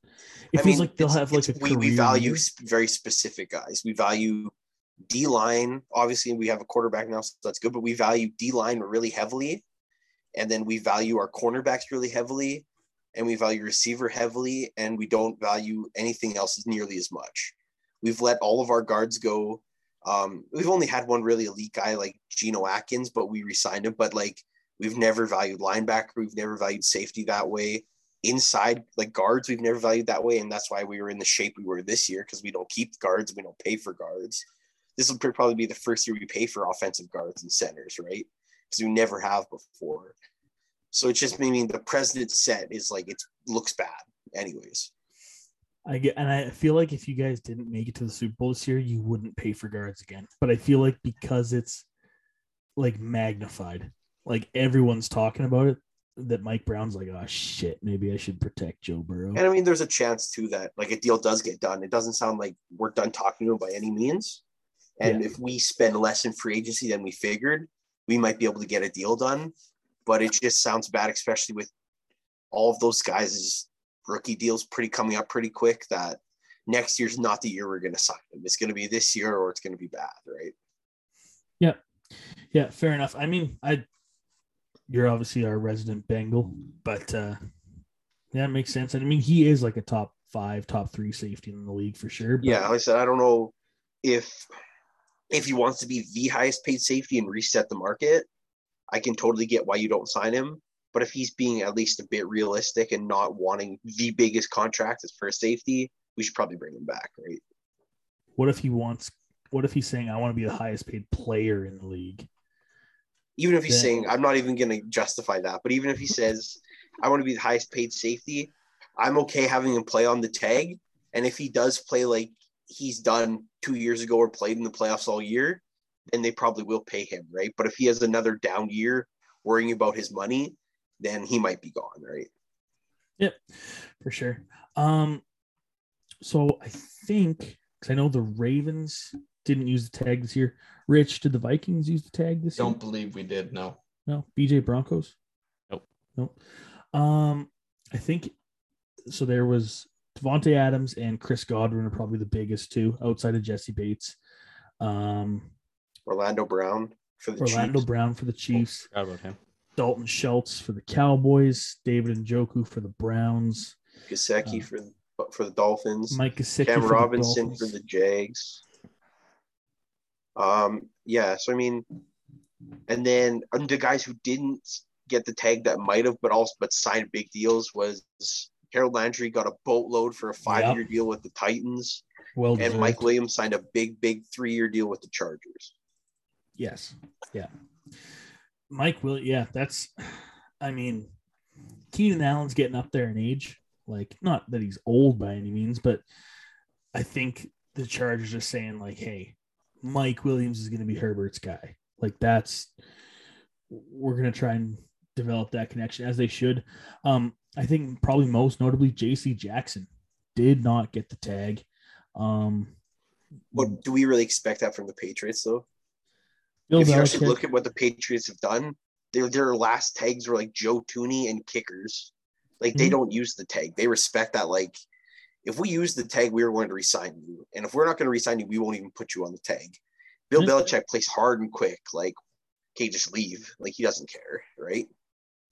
Speaker 1: It I feels mean, like they'll have like a.
Speaker 3: We, we value very specific guys. We value D line, obviously, we have a quarterback now, so that's good, but we value D line really heavily. And then we value our cornerbacks really heavily. And we value receiver heavily. And we don't value anything else nearly as much. We've let all of our guards go. Um, we've only had one really elite guy like Geno Atkins, but we resigned him. But like, we've never valued linebacker. We've never valued safety that way. Inside, like guards, we've never valued that way. And that's why we were in the shape we were this year because we don't keep guards. We don't pay for guards this will probably be the first year we pay for offensive guards and centers, right? Because we never have before. So it's just meaning the president set is like it looks bad, anyways.
Speaker 1: I get, and I feel like if you guys didn't make it to the Super Bowl this year, you wouldn't pay for guards again. But I feel like because it's like magnified, like everyone's talking about it, that Mike Brown's like, oh shit, maybe I should protect Joe Burrow.
Speaker 3: And I mean, there's a chance too that like a deal does get done. It doesn't sound like we're done talking to him by any means. And yeah. if we spend less in free agency than we figured, we might be able to get a deal done. But it just sounds bad, especially with all of those guys' rookie deals pretty coming up pretty quick that next year's not the year we're going to sign them. It's going to be this year or it's going to be bad, right?
Speaker 1: Yeah. Yeah, fair enough. I mean, I you're obviously our resident Bengal, but uh yeah, it makes sense. And I mean, he is like a top five, top three safety in the league for sure.
Speaker 3: But... Yeah, like I said, I don't know if if he wants to be the highest paid safety and reset the market, I can totally get why you don't sign him. But if he's being at least a bit realistic and not wanting the biggest contract as for safety, we should probably bring him back, right?
Speaker 1: What if he wants? What if he's saying I want to be the highest paid player in the league?
Speaker 3: Even if he's then, saying I'm not even going to justify that, but even if he says I want to be the highest paid safety, I'm okay having him play on the tag. And if he does play like he's done two years ago or played in the playoffs all year, then they probably will pay him, right? But if he has another down year worrying about his money, then he might be gone, right?
Speaker 1: Yep, for sure. Um, so I think because I know the Ravens didn't use the tag this year. Rich, did the Vikings use the tag this
Speaker 4: Don't
Speaker 1: year?
Speaker 4: believe we did. No.
Speaker 1: No. BJ Broncos.
Speaker 2: Nope.
Speaker 1: Nope. Um, I think so. There was Davante Adams and Chris Godwin are probably the biggest two outside of Jessie Bates. Um,
Speaker 3: Orlando Brown for the Chiefs.
Speaker 1: Orlando
Speaker 3: Chiefs.
Speaker 1: Brown for the Chiefs,
Speaker 2: Forgot about him.
Speaker 1: Dalton Schultz for the Cowboys, David Njoku for the Browns,
Speaker 3: Gesicki
Speaker 1: Uh,
Speaker 3: for the, for the Dolphins.
Speaker 1: Mike Gesicki
Speaker 3: Cam
Speaker 1: for
Speaker 3: Robinson
Speaker 1: Dolphins.
Speaker 3: for the Jags. Um, yeah, so I mean, and then um, the guys who didn't get the tag that might have, but also but signed big deals was Harold Landry got a boatload for a five-year deal with the Titans,
Speaker 1: well
Speaker 3: and
Speaker 1: deserved.
Speaker 3: Mike Williams signed a big, big three-year deal with the Chargers.
Speaker 1: Yes. Yeah. Mike will yeah, that's I mean, Keenan Allen's getting up there in age. Like, not that he's old by any means, but I think the Chargers are saying, like, hey, Mike Williams is gonna be Herbert's guy. Like that's we're gonna try and develop that connection as they should. Um, I think probably most notably JC Jackson did not get the tag. Um
Speaker 3: But do we really expect that from the Patriots, though?
Speaker 1: Bill
Speaker 3: if you actually look at what the Patriots have done, their their last tags were like Joe Thuney and kickers. Like they
Speaker 1: Mhm.
Speaker 3: don't use the tag. They respect that. Like if we use the tag, we are going to resign you, and if we're not going to resign you, we won't even put you on the tag. Bill
Speaker 1: Mhm.
Speaker 3: Belichick plays hard and quick. Like, okay, just leave. Like he doesn't care, right?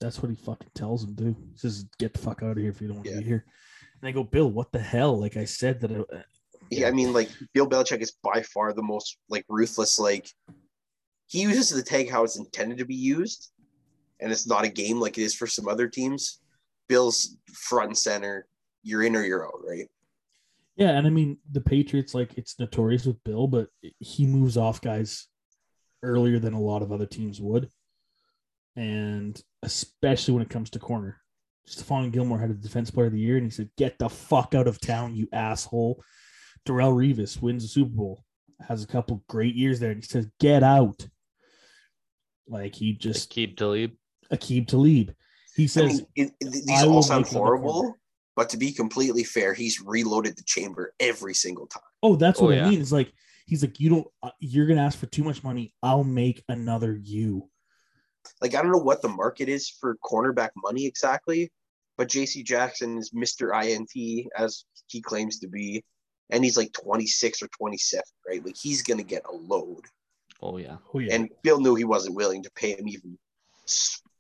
Speaker 1: That's what he fucking tells them, dude. He says, "Get the fuck out of here if you don't want to be here." And I go, "Bill, what the hell?" Like I said that. uh,
Speaker 3: Yeah, I mean, like Bill Belichick is by far the most like ruthless. Like he uses the tag how it's intended to be used, and it's not a game like it is for some other teams. Bill's front and center. You're in or you're out, right?
Speaker 1: Yeah, and I mean the Patriots, like it's notorious with Bill, but he moves off guys earlier than a lot of other teams would, and especially when it comes to corner. Stephon Gilmore had a defense player of the year, and he said, "Get the fuck out of town, you asshole." Darrelle Revis wins the Super Bowl, has a couple great years there, and he says, "Get out." Like he just
Speaker 2: Keep Talib.
Speaker 1: Aqib Talib. He
Speaker 3: I
Speaker 1: says,
Speaker 3: mean, it, it- these
Speaker 1: "I
Speaker 3: all sound horrible, but to be completely fair, he's reloaded the chamber every single time.
Speaker 1: Oh, that's
Speaker 2: Oh,
Speaker 1: what
Speaker 2: yeah.
Speaker 1: I mean. It's like he's like, you don't. Uh, you're gonna ask for too much money. I'll make another you.
Speaker 3: Like I don't know what the market is for cornerback money exactly, but J.C. Jackson is Mister INT as he claims to be, and he's like 26 or 27, right? Like he's gonna get a load.
Speaker 2: Oh yeah.
Speaker 1: Oh yeah.
Speaker 3: And Bill knew he wasn't willing to pay him even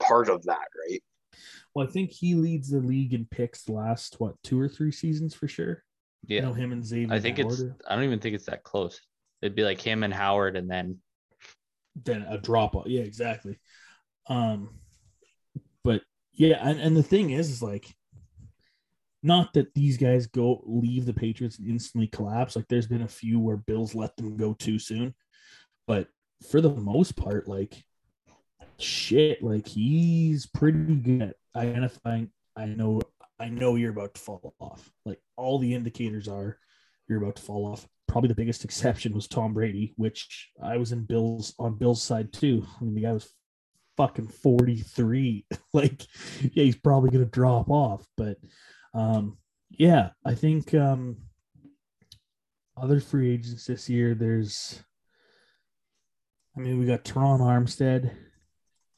Speaker 3: part of that, right?
Speaker 1: well, I think he leads the league in picks last what two or three seasons for sure. I
Speaker 2: Yeah.
Speaker 1: know him and Xavien.
Speaker 2: I think it's. I don't even think it's that close. It'd be like him and Howard, and then
Speaker 1: then a drop off. Yeah, exactly. Um, but yeah, and, and the thing is, is like, not that these guys go leave the Patriots and instantly collapse. Like, there's been a few where Bills let them go too soon, but for the most part, like, shit, like he's pretty good at identifying. I know, I know you're about to fall off. Like all the indicators are, you're about to fall off. Probably the biggest exception was Tom Brady, which I was in Bill's on Bill's side too. I mean, the guy was fucking 43. like, yeah, he's probably gonna drop off. But um, yeah, I think um other free agents this year, there's I mean, we got Terron Armstead,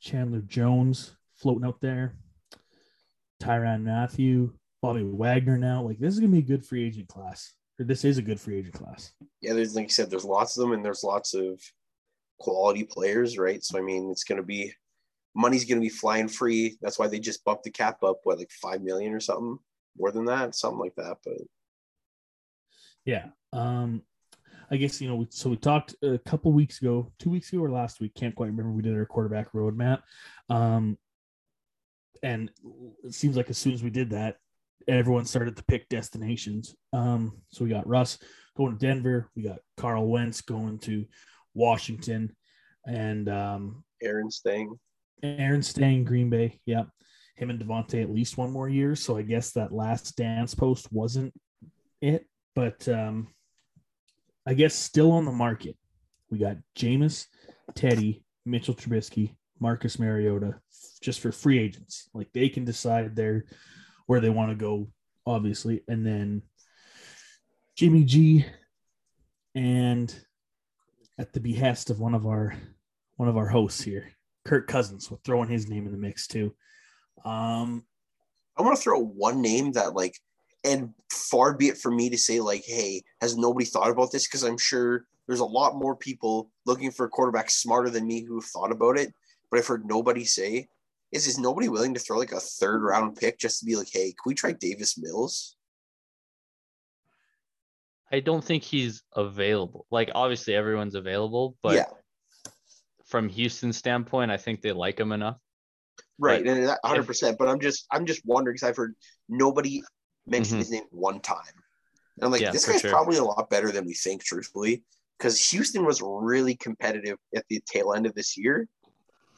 Speaker 1: Chandler Jones floating out there, Tyrann Mathieu, Bobby Wagner now. Like, this is gonna be a good free agent class. Or this is a good free agent class.
Speaker 3: Yeah, there's like you said, there's lots of them, and there's lots of quality players, right? So I mean, it's gonna be money's gonna be flying free. That's why they just bumped the cap up, what like five million or something, more than that, something like that. But
Speaker 1: Yeah. Um, I guess you know. we- So we talked a couple weeks ago, two weeks ago or last week. Can't quite remember. We did our quarterback roadmap, um, and it seems like as soon as we did that, everyone started to pick destinations. Um, so we got Russ going to Denver. We got Carl Wentz going to Washington, and um,
Speaker 3: Aaron staying,
Speaker 1: Aaron staying Green Bay. Yeah. Him and Davante at least one more year. So I guess that last dance post wasn't it. But um I guess still on the market. We got Jameis, Teddy, Mitchell Trubisky, Marcus Mariota, just for free agents. Like they can decide their where they want to go, obviously. And then Jimmy G and at the behest of one of our one of our hosts here, Kirk Cousins, we're throwing his name in the mix too. Um,
Speaker 3: I want to throw one name that like, and far be it for me to say like, hey, has nobody thought about this? Because I'm sure there's a lot more people looking for a quarterback smarter than me who have thought about it. But I've heard nobody say, is is nobody willing to throw like a third round pick just to be like, hey, can we try Davis Mills?
Speaker 2: I don't think he's available. Like obviously everyone's available, but
Speaker 3: yeah,
Speaker 2: from Houston's standpoint, I think they like him enough.
Speaker 3: right,
Speaker 2: but
Speaker 3: and hundred percent. But I'm just I'm just wondering because I've heard nobody mention
Speaker 2: Mhm.
Speaker 3: his name one time. And I'm like,
Speaker 2: Yeah,
Speaker 3: this guy's
Speaker 2: sure.
Speaker 3: probably a lot better than we think, truthfully, because Houston was really competitive at the tail end of this year,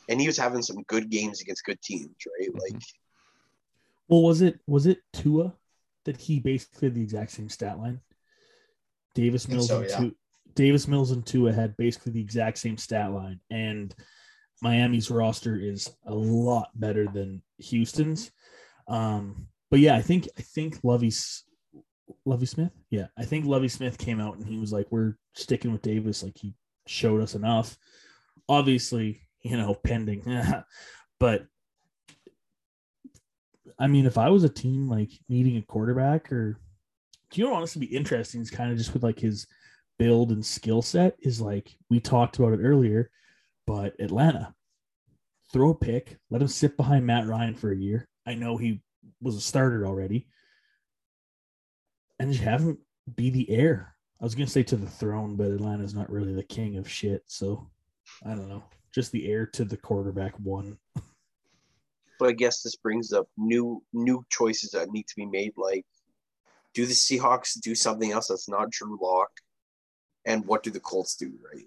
Speaker 3: and he was having some good games against good teams, right?
Speaker 2: Mhm.
Speaker 3: Like,
Speaker 1: well, was it was it Tua that he basically had the exact same stat line? Davis Mills
Speaker 4: so,
Speaker 1: and
Speaker 4: yeah.
Speaker 1: Tua, Davis Mills and Tua had basically the exact same stat line, and Miami's roster is a lot better than Houston's. Um, but yeah, I think I think Lovie Lovie Smith. Yeah, I think Lovie Smith came out and he was like, "We're sticking with Davis. Like he showed us enough." Obviously, you know, pending, but I mean, if I was a team like needing a quarterback, or do you know, honestly, be interesting is kind of just with like his build and skill set is like we talked about it earlier, but Atlanta throw a pick, let him sit behind Matt Ryan for a year. I know he was a starter already, and just have him be the heir. I was gonna say to the throne, but Atlanta's not really the king of shit, so I don't know. Just the heir to the quarterback one.
Speaker 3: but I guess this brings up new new choices that need to be made. Like, do the Seahawks do something else that's not Drew Lock? And what do the Colts do, right?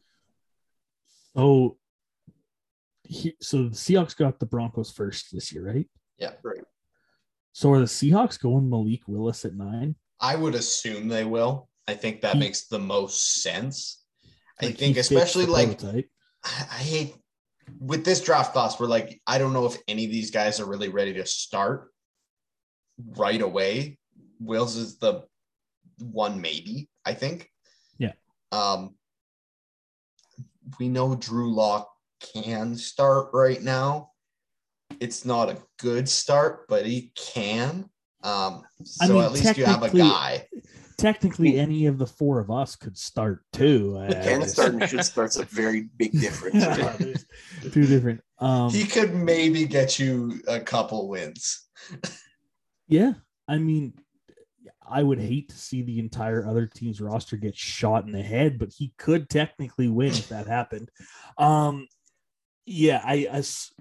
Speaker 1: So, he, so the Seahawks got the Broncos first this year, right?
Speaker 4: Yeah.
Speaker 3: Right.
Speaker 1: So are the Seahawks going Malik Willis at nine?
Speaker 4: I would assume they will. I think that
Speaker 1: He-
Speaker 4: makes the most sense. I
Speaker 1: Like,
Speaker 4: think especially like
Speaker 1: prototype.
Speaker 4: I I hate with this draft class, we're like, I don't know if any of these guys are really ready to start right away. Wills is the one, maybe, I think.
Speaker 1: Yeah.
Speaker 4: Um, we know Drew Lock can start right now. It's not a good start, but he can. Um,
Speaker 1: I
Speaker 4: so
Speaker 1: mean,
Speaker 4: at least you have a
Speaker 1: technically-
Speaker 4: guy.
Speaker 1: technically any of the four of us could start too. I- I
Speaker 3: Can
Speaker 1: guess.
Speaker 3: start and should start's a very big difference.
Speaker 1: Yeah,
Speaker 3: right?
Speaker 1: two different. Um,
Speaker 4: he could maybe get you a couple wins.
Speaker 1: yeah, I mean, I would hate to see the entire other team's roster get shot in the head, but he could technically win if that happened. Um, yeah, I, I s-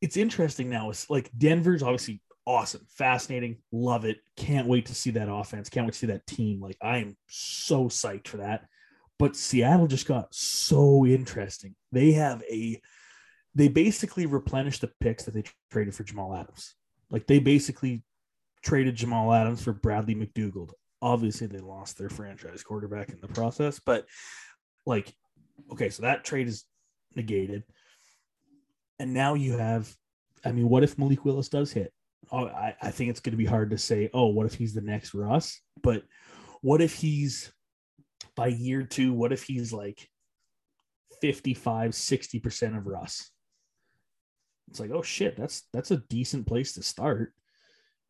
Speaker 1: it's interesting now. It's like Denver's obviously awesome, fascinating, love it. Can't wait to see that offense. Can't wait to see that team. Like I am so psyched for that. But Seattle just got so interesting. They have a they basically replenished the picks that they traded for Jamal Adams. Like they basically traded Jamal Adams for Bradley McDougald. Obviously, they lost their franchise quarterback in the process, but like, okay, so that trade is negated. And now you have, I mean, what if Malik Willis does hit? Oh, I, I think it's going to be hard to say, oh, what if he's the next Russ? But what if he's by year two, what if he's like 55, 60% of Russ? It's like, oh shit, that's that's a decent place to start.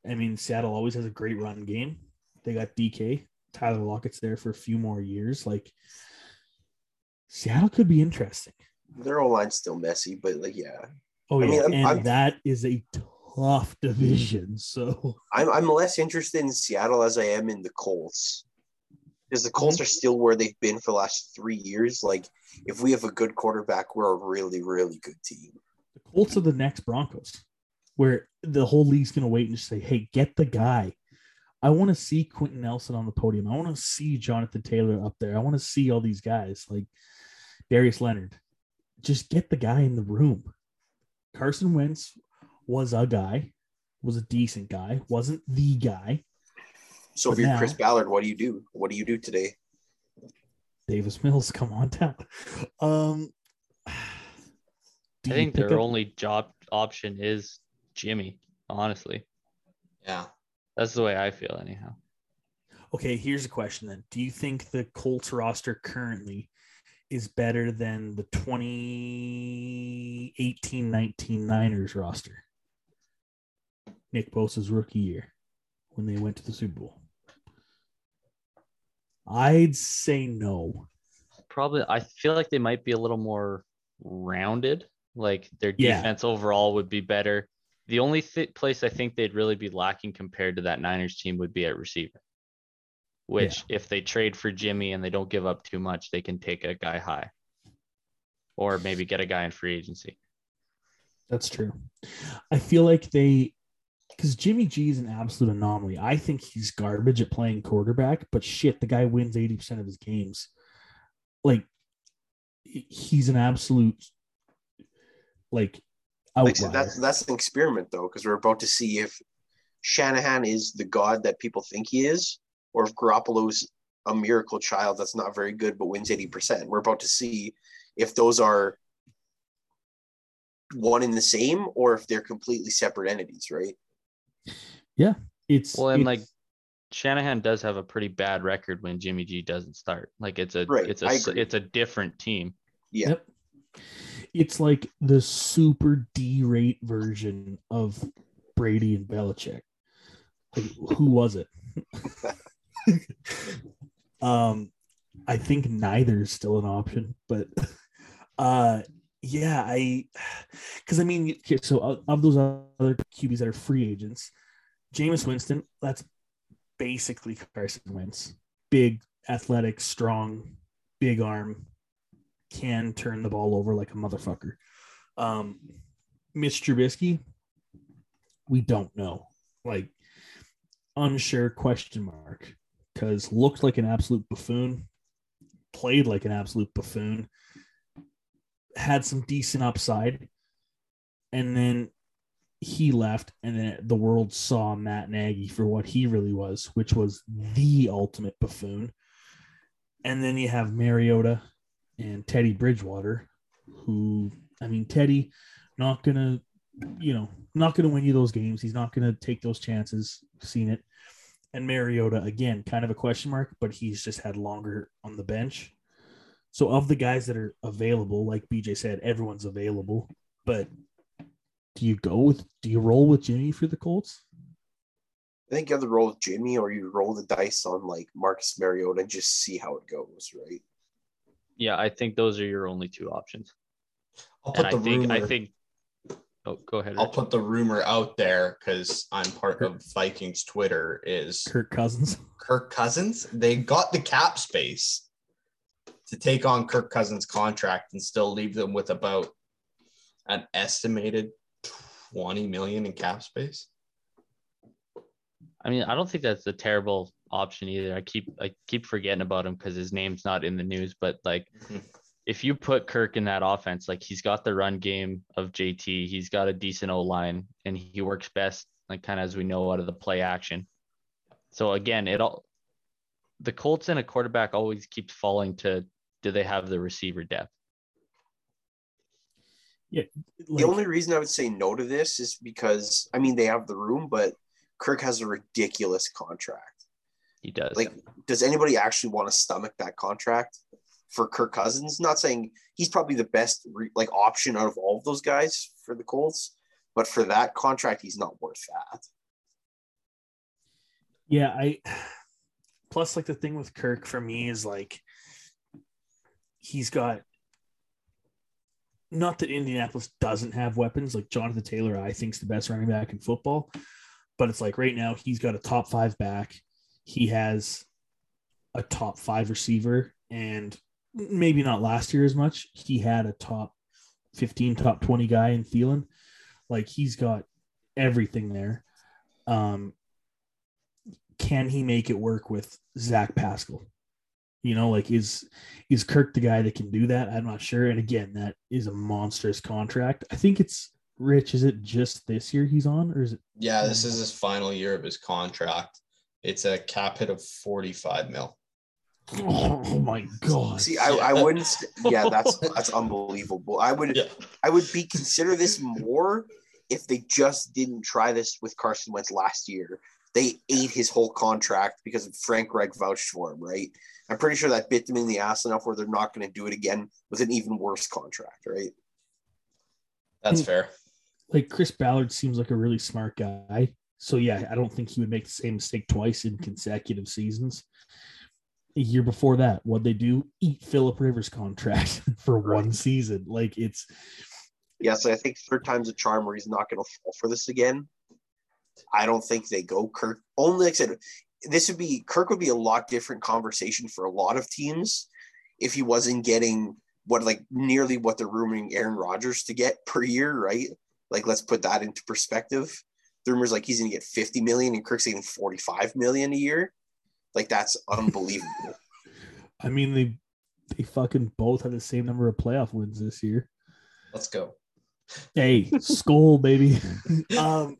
Speaker 1: I mean, Seattle always has a great run game. They got DK, Tyler Lockett's there for a few more years. Like Seattle could be interesting.
Speaker 3: Their whole line's still messy, but like, yeah,
Speaker 1: Oh
Speaker 3: I
Speaker 1: yeah,
Speaker 3: mean, I'm-
Speaker 1: and
Speaker 3: I'm-
Speaker 1: that is a tough division. So
Speaker 3: I'm I'm less interested in Seattle as I am in the Colts. Because the Colts are still where they've been for the last three years. Like, if we have a good quarterback, we're a really, really good team.
Speaker 1: the Colts are the next Broncos, where the whole league's going to wait and just say, "Hey, get the guy." I want to see Quenton Nelson on the podium. I want to see Jonathan Taylor up there. I want to see all these guys like Darius Leonard. Just get the guy in the room. Carson Wentz was a guy, was a decent guy, wasn't the guy.
Speaker 3: So if you're
Speaker 1: now-
Speaker 3: Chris Ballard, what do you do? What do you do today?
Speaker 1: Davis Mills, come on down. Um, do
Speaker 2: I think their
Speaker 1: up-
Speaker 2: only job option is Jimmy, honestly.
Speaker 4: Yeah.
Speaker 2: That's the way I feel anyhow.
Speaker 1: Okay, here's a question then. Do you think the Colts roster currently is better than the 2018 19 Niners roster? Nick Bosa's rookie year when they went to the Super Bowl? I'd say no.
Speaker 2: Probably, I feel like they might be a little more rounded. Like their
Speaker 1: Yeah.
Speaker 2: defense overall would be better. The only th- place I think they'd really be lacking compared to that Niners team would be at receiver. Which, if they trade for Jimmy and they don't give up too much, they can take a guy high, or maybe get a guy in free agency.
Speaker 1: That's true. I feel like they, because Jimmy G is an absolute anomaly. I think he's garbage at playing quarterback, but shit, the guy wins 80% of his games. Like, he's an absolute, like,
Speaker 3: Like
Speaker 1: outlier.
Speaker 3: said, that's that's an experiment though, because we're about to see if Shanahan is the god that people think he is, or if Garoppolo's a miracle child that's not very good but wins eighty percent. We're about to see if those are one in the same, or if they're completely separate entities, right? Yeah.
Speaker 1: It's
Speaker 2: Well, and
Speaker 1: it's-
Speaker 2: like Shanahan does have a pretty bad record when Jimmy G doesn't start. Like it's a
Speaker 3: Right,
Speaker 2: it's a it's a different team.
Speaker 3: Yeah.
Speaker 1: Yep. It's like the super D rate version of Brady and Belichick. Like, who was it? um, I think neither is still an option, but uh, yeah, I because I mean, so of- of those other QBs that are free agents, Jameis Winston, that's basically Carson Wentz, big, athletic, strong, big arm, can turn the ball over like a motherfucker. Um, Mitch Trubisky, we don't know. Like, unsure question mark because looked like an absolute buffoon, played like an absolute buffoon, had some decent upside, and then he left, and then the world saw Matt Nagy for what he really was, which was the ultimate buffoon. And then you have Mariota and Teddy Bridgewater, who I mean, Teddy not gonna, you know, not gonna win you those games. He's not gonna take those chances. Seen it. And Mariota again, kind of a question mark, but he's just had longer on the bench. So of the guys that are available, like BJ said, everyone's available. But do you go with do you roll with Jimmy for the Colts?
Speaker 3: I think you have to roll with Jimmy or you roll the dice on like Marcus Mariota and just see how it goes, right?
Speaker 2: Yeah, I think those are your only two options.
Speaker 4: I'll
Speaker 2: And
Speaker 4: put
Speaker 2: I think
Speaker 4: rumor.
Speaker 2: I think Oh, go ahead.
Speaker 4: I'll
Speaker 2: Rich.
Speaker 4: put the rumor out there because I'm part of Vikings Twitter. Is
Speaker 1: Kirk Cousins.
Speaker 4: Kirk Cousins? They got the cap space to take on Kirk Cousins' contract and still leave them with about an estimated 20 million in cap space.
Speaker 2: I mean, I don't think that's a terrible option either. I keep I keep forgetting about him because his name's not in the news. But like,
Speaker 4: Mhm.
Speaker 2: If you put Kirk in that offense, like he's got the run game of JT, he's got a decent O line, and he works best like kind of as we know out of the play action. So again, it all the Colts and a quarterback always keeps falling to do they have the receiver depth?
Speaker 1: Like,
Speaker 3: the only reason I would say no to this is because I mean they have the room, but Kirk has a ridiculous contract.
Speaker 2: He does.
Speaker 3: Like, does anybody actually want to stomach that contract for Kirk Cousins? Not saying he's probably the best like option out of all of those guys for the Colts, but for that contract, he's not worth that.
Speaker 1: Yeah, I plus like the thing with Kirk for me is like he's got not that Indianapolis doesn't have weapons, like Jonathan Taylor, I think's the best running back in football, but it's like right now he's got a top five back. He has a top five receiver, and maybe not last year as much. He had a top 15, top 20 guy in Thielen. Like he's got everything there. Um, can he make it work with Zach Pascal? You know, like is is Kirk the guy that can do that? I'm not sure. And again, that is a monstrous contract. I think it's Rich. Is it just this year he's on, or is it?
Speaker 4: Yeah, this is his final year of his contract. It's a cap hit of 45 mil.
Speaker 1: Oh my god!
Speaker 3: See, I, I wouldn't. st- Yeah, that's that's unbelievable. I would
Speaker 4: Yeah.
Speaker 3: I would be consider this more if they just didn't try this with Carson Wentz last year. They ate his whole contract because Frank Reich vouched for him, right? I'm pretty sure that bit them in the ass enough where they're not going to do it again with an even worse contract, right?
Speaker 4: That's
Speaker 1: Hmm.
Speaker 4: fair.
Speaker 1: like Chris Ballard seems like a really smart guy. So yeah, I don't think he would make the same mistake twice in consecutive seasons. A year before that, what they do? Eat Philip Rivers contract for
Speaker 3: Right.
Speaker 1: one season. Like it's
Speaker 3: Yes, I think third time's a charm where he's not going to fall for this again. I don't think they go Kirk. Only like I said, this would be Kirk would be a lot different conversation for a lot of teams if he wasn't getting what like nearly what they're rumoring Aaron Rodgers to get per year, right? Like let's put that into perspective. The rumors like he's going to get 50 million and Kirk's getting 45 million a year. Like that's unbelievable.
Speaker 1: I mean they they fucking both had the same number of playoff wins this year.
Speaker 4: Let's go.
Speaker 1: Hey, skull baby. um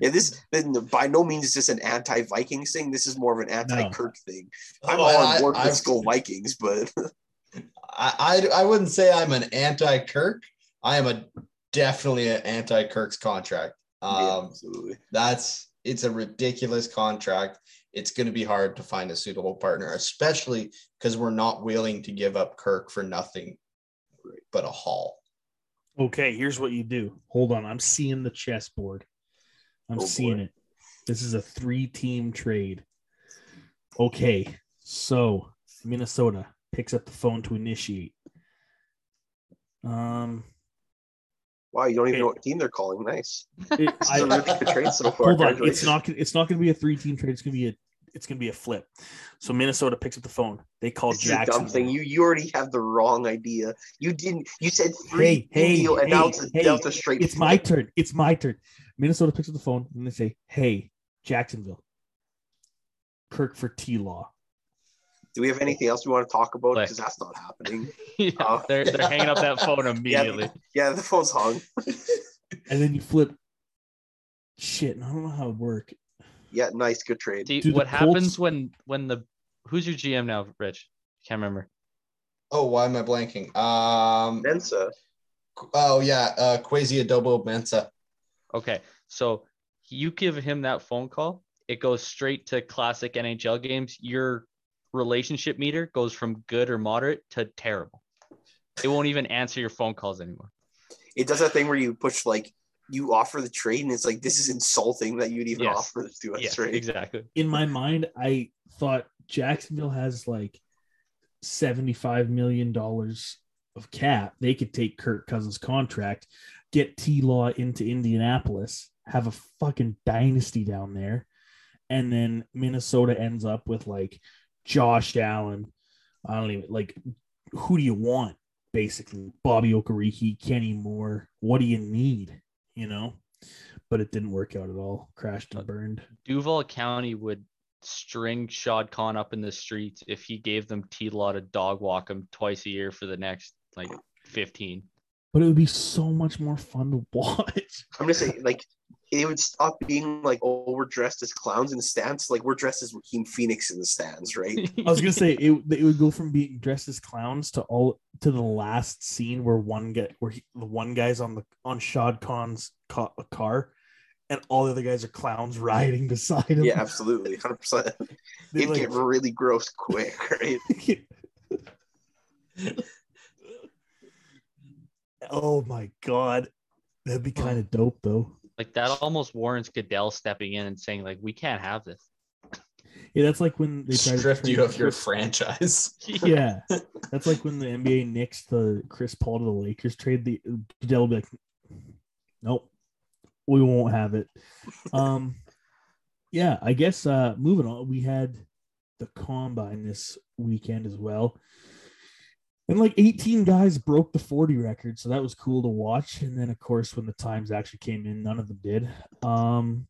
Speaker 3: yeah, this then by no means is this an anti-Vikings thing. This is more of an anti-Kirk thing. I'm all on board
Speaker 4: I,
Speaker 3: with Skol Vikings, but
Speaker 4: I, I I wouldn't say I'm an anti-Kirk. I am a definitely an anti-Kirk's contract.
Speaker 3: yeah,
Speaker 4: Um,
Speaker 3: absolutely.
Speaker 4: that's it's a ridiculous contract. It's going to be hard to find a suitable partner, especially because we're not willing to give up Kirk for nothing but a haul.
Speaker 1: Okay, here's what you do. Hold on, I'm seeing the chessboard. I'm
Speaker 3: Oh,
Speaker 1: seeing
Speaker 3: boy.
Speaker 1: it. This is a three-team trade. Okay, so Minnesota picks up the phone to initiate. Um,
Speaker 3: Wow, you don't even
Speaker 1: Okay.
Speaker 3: know what team they're calling. Nice.
Speaker 1: it- I-
Speaker 3: is a trade so far.
Speaker 1: hold on. It's not. It's not going to be a three-team trade. It's going to be a. It's going to be a flip. So Minnesota picks up the phone. They call
Speaker 3: This is a dumb thing. You you already have the wrong idea. You didn't. You said three
Speaker 1: Hey, hey,
Speaker 3: deal, and now it's a,
Speaker 1: hey,
Speaker 3: now it's a straight.
Speaker 1: It's my turn. It's my turn. Minnesota picks up the phone and they say, "Hey, Jacksonville, Kirk for T Law."
Speaker 3: Do we have anything else we want to talk about? Because that's not happening.
Speaker 2: yeah,
Speaker 3: Oh.
Speaker 2: they're they're hanging up that phone immediately.
Speaker 3: Yeah, the phone's hung.
Speaker 1: And then you flip. Shit, I don't know how it work.
Speaker 3: Yeah, nice, good trade.
Speaker 2: See
Speaker 1: Do the
Speaker 2: what
Speaker 1: Colts-
Speaker 2: happens when when the who's your GM now, Rich? Can't remember.
Speaker 4: Oh, why am I blanking? Um.
Speaker 3: Mensah.
Speaker 4: Oh yeah, uh, Kwesi Adofo-Mensah.
Speaker 2: Okay, so you give him that phone call, it goes straight to classic NHL games. Your relationship meter goes from good or moderate to terrible. It won't even answer your phone calls anymore.
Speaker 3: It does that thing where you push like you offer the trade, and it's like this is insulting that you'd even
Speaker 2: Yes.
Speaker 3: offer this to us,
Speaker 2: Yes,
Speaker 3: right?
Speaker 2: exactly.
Speaker 1: In my mind, I thought Jacksonville has like seventy-five million dollars of cap. They could take Kirk Cousins' contract, get T Law into Indianapolis, have a fucking dynasty down there, and then Minnesota ends up with like Josh Allen. I don't even like who do you want? Basically, Bobby Okereke, Kenny Moore. What do you need? You know, but it didn't work out at all. Crashed and uh, burned.
Speaker 2: Duval County would string Shad Khan up in the streets if he gave them T Law to dog walk him twice a year for the next like 15.
Speaker 1: But it would be so much more fun to watch.
Speaker 3: I'm just saying, like, it would stop being like, oh, we're dressed as clowns in the stands. Like, we're dressed as Joaquin Phoenix in the stands, right?
Speaker 1: I was gonna say it, it would go from being dressed as clowns to all to the last scene where one guy where he, the one guy's on the on Shad Khan's ca- car, and all the other guys are clowns riding beside him.
Speaker 3: yeah, absolutely, hundred percent. It'd
Speaker 1: like-
Speaker 3: get really gross quick, right?
Speaker 1: oh my god, that'd be kind of dope though.
Speaker 2: Like that almost warrants Goodell stepping in and saying like we can't have this.
Speaker 1: Yeah, that's like when they tried to
Speaker 4: Stripped
Speaker 1: trade
Speaker 4: you of your franchise.
Speaker 1: yeah, that's like when the NBA nixed the Chris Paul to the Lakers trade. The Goodell will be like, "Nope, we won't have it." Um, yeah, I guess uh, moving on, we had the combine this weekend as well, and like 18 guys broke the 40 record, so that was cool to watch. And then, of course, when the times actually came in, none of them did. Um,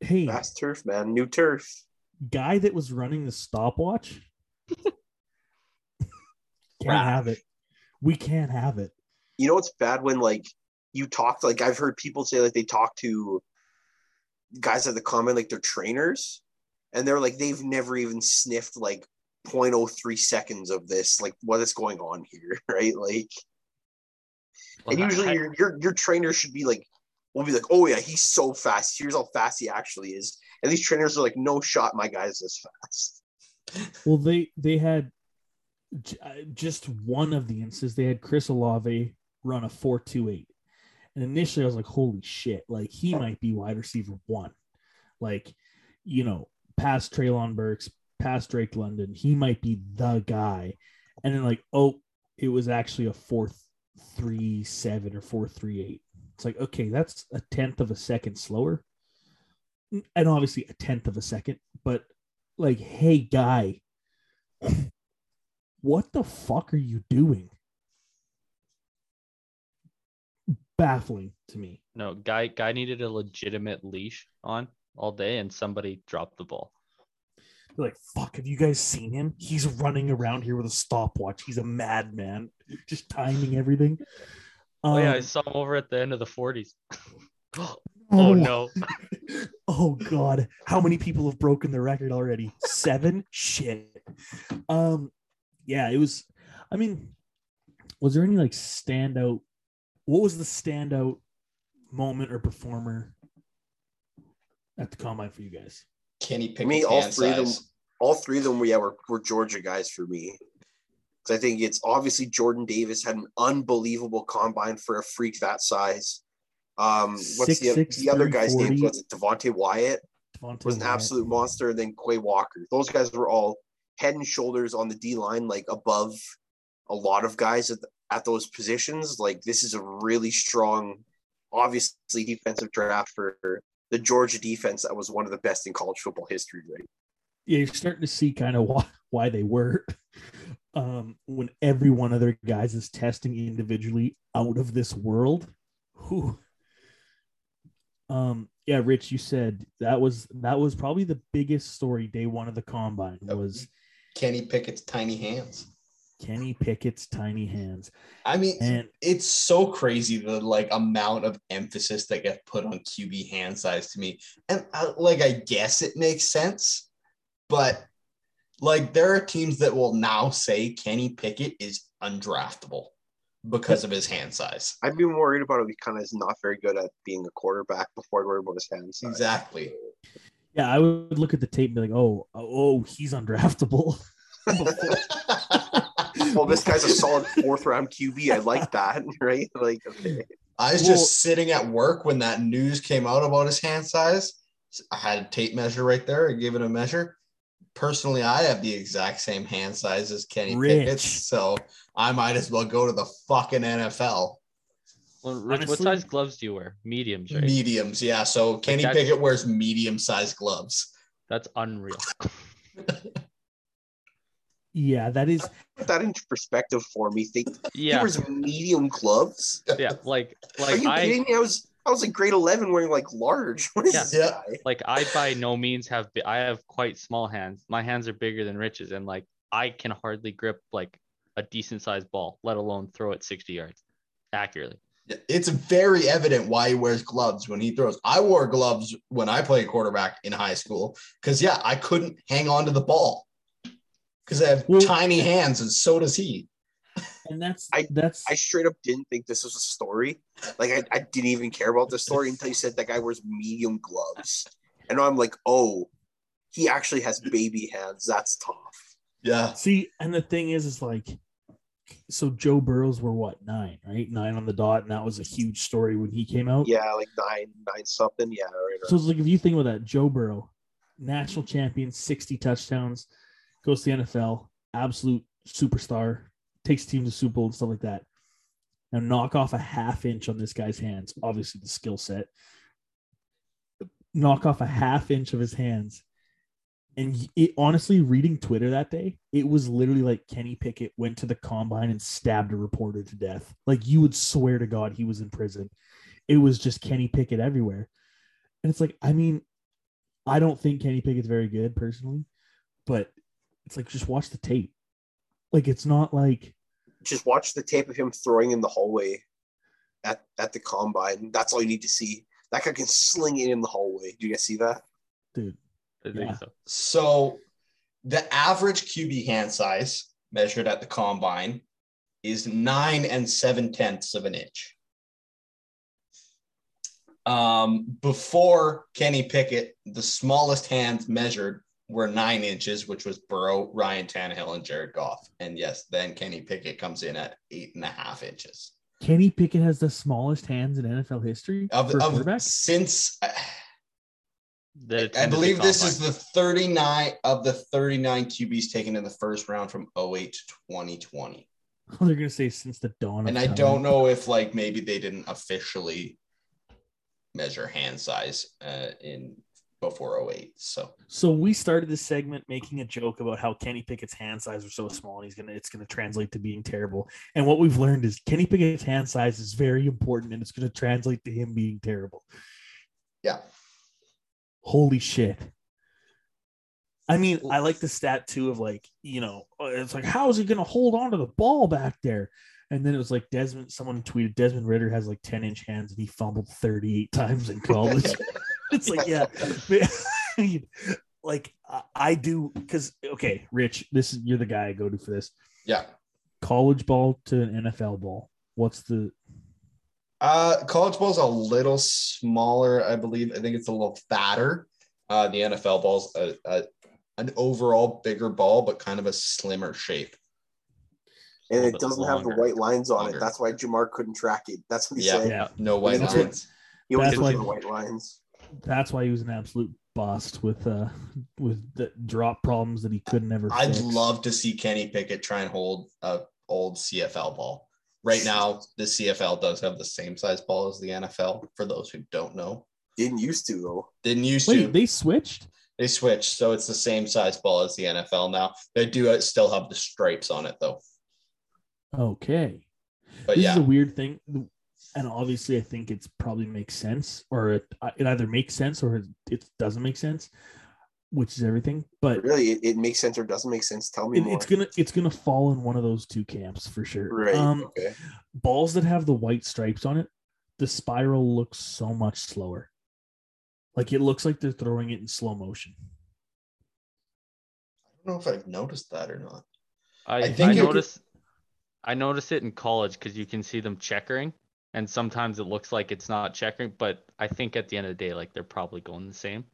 Speaker 1: hey,
Speaker 3: Fast turf, man. New turf.
Speaker 1: guy that was running the stopwatch can't have it. We can't have it.
Speaker 3: You know what's bad when like you talk like I've heard people say like they talk to guys at the comment like they're trainers and they're like they've never even sniffed like 0.03 seconds of this like what is going on here right like and usually
Speaker 2: I-
Speaker 3: your, your your trainer should be like will be like oh yeah he's so fast here's how fast he actually is and these trainers are like no shot my guy's this fast
Speaker 1: Well, they they had uh, just one of the instances. They had Chris Olave run a four two eight, And initially, I was like, "Holy shit!" Like he might be wide receiver one, like you know, past Treylon Burks, past Drake London, he might be the guy. And then like, oh, it was actually a four three seven or four three eight. It's like, okay, that's a tenth of a second slower, and obviously a tenth of a second, but like, hey, guy, what the fuck are you doing? Baffling to me.
Speaker 2: No, guy guy needed a legitimate leash on all day, and somebody dropped the ball.
Speaker 1: They're like, fuck, have you guys seen him? He's running around here with a stopwatch. He's a madman, just timing everything.
Speaker 2: Oh yeah, I
Speaker 1: Um,
Speaker 2: saw him over at the end of the 40s.
Speaker 1: oh,
Speaker 2: oh no.
Speaker 1: oh god, how many people have broken the record already? Seven? Shit. Um, yeah, it was. I mean, was there any like standout? What was the standout moment or performer at the combine for you guys?
Speaker 4: Kenny Pickett's
Speaker 3: me, all
Speaker 4: hand
Speaker 3: three of them-
Speaker 4: size.
Speaker 3: all three of them yeah were, were Georgia guys for me. 'Cause I think it's obviously Jordan Davis had an unbelievable combine for a freak that size. Um, what's the,
Speaker 1: 6'6",
Speaker 3: the other guy's name? Was it Devonte Wyatt?
Speaker 1: Devonte
Speaker 3: Was an
Speaker 1: Wyatt.
Speaker 3: absolute monster. And then Quay Walker. Those guys were all head and shoulders on the D line, like above a lot of guys at, at those positions. Like this is a really strong, obviously defensive draft for the Georgia defense that was one of the best in college football history. Right?
Speaker 1: yeah, you're starting to see kind of why, why they were. Um, when every one of their guys is testing individually out of this world. Whew. Um, yeah, Rich, you said that was that was probably the biggest story day one of the combine
Speaker 4: Yep.
Speaker 1: was
Speaker 4: Kenny Pickett's tiny hands.
Speaker 1: Kenny Pickett's tiny hands.
Speaker 4: I mean,
Speaker 1: And
Speaker 4: it's so crazy the like amount of emphasis that gets put on QB hand size to me. And I, like, I guess it makes sense, but like, there are teams that will now say Kenny Pickett is undraftable because of his hand size.
Speaker 3: I'd be worried about it. He kind of is not very good at being a quarterback before I'd worry about his hands.
Speaker 4: Exactly.
Speaker 1: yeah, I would look at the tape and be like, oh, oh, he's undraftable.
Speaker 3: well, this guy's a solid fourth round QB. I like that, right? Like, okay.
Speaker 4: I was
Speaker 1: Well-
Speaker 4: just sitting at work when that news came out about his hand size. I had a tape measure right there. I gave it a measure. Personally, I have the exact same hand size as Kenny
Speaker 1: Rich.
Speaker 4: Pickett, so I might as well go to the fucking NFL.
Speaker 2: Well, Rich, what size gloves do you wear? Mediums, right?
Speaker 4: Mediums, yeah. So Kenny
Speaker 2: that's-
Speaker 4: Pickett wears medium-sized gloves.
Speaker 2: That's unreal.
Speaker 1: yeah, that is
Speaker 3: Put that into perspective for me. Think he
Speaker 2: Yeah,
Speaker 3: wears medium gloves.
Speaker 2: yeah. Like,
Speaker 3: Are you
Speaker 2: I,
Speaker 3: kidding me? I was I was like grade eleven wearing like large. What is
Speaker 2: Yeah.
Speaker 3: this
Speaker 4: Yeah.
Speaker 3: guy?
Speaker 2: like I by no means have. I have quite small hands. My hands are bigger than Rich's, and like I can hardly grip like a decent sized ball, let alone throw it 60 yards accurately.
Speaker 4: It's very evident why he wears gloves when he throws. I wore gloves when I played quarterback in high school because, yeah, I couldn't hang on to the ball because I have
Speaker 1: Well-
Speaker 4: tiny hands, and so does he.
Speaker 1: and that's
Speaker 3: I-
Speaker 1: that's
Speaker 3: I straight up didn't think this was a story. Like I, I didn't even care about the story until you said that guy wears medium gloves. And I'm like, oh, he actually has baby hands. That's tough.
Speaker 4: Yeah.
Speaker 1: See, and the thing is, is like, so Joe Burrows were what nine, right? Nine on the dot, and that was a huge story when he came out.
Speaker 3: Yeah, like nine, nine something. Yeah, right.
Speaker 1: So it's like if you think about that, Joe Burrow, national champion, sixty touchdowns, goes to the NFL, absolute superstar, takes team to Super Bowl and stuff like that. Now knock off a half inch on this guy's hands. Obviously, the skill set. Knock off a half inch of his hands. And it, honestly, reading Twitter that day, it was literally like Kenny Pickett went to the combine and stabbed a reporter to death. Like you would swear to God he was in prison. It was just Kenny Pickett everywhere. And it's like, I mean, I don't think Kenny Pickett's very good personally, but it's like just watch the tape. Like it's not like
Speaker 3: Just watch the tape of him throwing in the hallway at, at the combine. That's all you need to see. That guy can sling it in the hallway. Do you guys see that?
Speaker 1: dude. Yeah.
Speaker 2: so.
Speaker 4: So the average QB hand size measured at the combine is nine and seven tenths of an inch. Um, before Kenny Pickett, the smallest hands measured were nine inches, which was Burrow, Ryan Tannehill, and Jared Goff. And yes, then Kenny Pickett comes in at eight and a half inches.
Speaker 1: Kenny Pickett has the smallest hands in NFL history
Speaker 4: Of, of since uh,
Speaker 2: That
Speaker 4: I believe this is the 39 of the 39 QBs taken in the first round from 08 to 2020.
Speaker 1: They're gonna say since the dawn. Of
Speaker 4: And I
Speaker 1: time.
Speaker 4: don't know if like maybe they didn't officially measure hand size uh, in before 08. So
Speaker 1: So we started this segment making a joke about how Kenny Pickett's hand size was so small, and he's gonna it's gonna translate to being terrible. And what we've learned is Kenny Pickett's hand size is very important, and it's gonna translate to him being terrible.
Speaker 4: yeah,
Speaker 1: Holy shit! I mean, I like the stat too of like you know uh, it's like how is he gonna hold on to the ball back there? And then it was like Desmond. Someone tweeted Desmond Ridder has like ten inch hands, and he fumbled thirty eight times in college. it's like yeah like I- i do because okay rich this is you're the guy i go to for this
Speaker 4: yeah.
Speaker 1: college ball to an nfl ball what's the
Speaker 4: Uh, college ball's a little smaller, I believe. I think it's a little fatter. Uh, the NFL ball's a, a, an overall bigger ball, but kind of a slimmer shape.
Speaker 3: and it doesn't have the white lines on
Speaker 4: Longer.
Speaker 3: it. That's why Ja'Marr couldn't track it. That's what he
Speaker 4: Yeah.
Speaker 3: said.
Speaker 1: yeah
Speaker 4: No white
Speaker 3: That's what-
Speaker 4: lines.
Speaker 3: He always
Speaker 1: That's
Speaker 3: looks
Speaker 1: why-
Speaker 3: for white lines.
Speaker 1: That's why he was an absolute bust with uh with the drop problems that he could never
Speaker 4: I'd
Speaker 1: fix.
Speaker 4: love to see Kenny Pickett try and hold a old CFL ball. Right now, the CFL does have the same size ball as the NFL. For those who don't know,
Speaker 3: Didn't used to though.
Speaker 4: didn't used
Speaker 1: wait
Speaker 4: to.
Speaker 1: they switched
Speaker 4: They switched, so it's the same size ball as the NFL now. They do uh, still have the stripes on it though.
Speaker 1: okay
Speaker 4: But
Speaker 1: this
Speaker 4: yeah,
Speaker 1: is a weird thing and obviously i think it's probably makes sense or it, it either makes sense or it doesn't make sense which is everything but
Speaker 3: Really, it, it makes sense or doesn't make sense. Tell me
Speaker 1: it,
Speaker 3: more.
Speaker 1: it's gonna it's gonna fall in one of those two camps for sure
Speaker 3: right.
Speaker 1: um
Speaker 3: okay.
Speaker 1: balls that have the white stripes on it, the spiral looks so much slower. Like it looks like they're throwing it in slow motion.
Speaker 4: I don't know if I've noticed that or not.
Speaker 2: I,
Speaker 4: I
Speaker 2: I,
Speaker 4: think it-
Speaker 2: notice I notice it in college because you can see them checkering, and sometimes it looks like it's not checking, but I think at the end of the day, like they're probably going the same.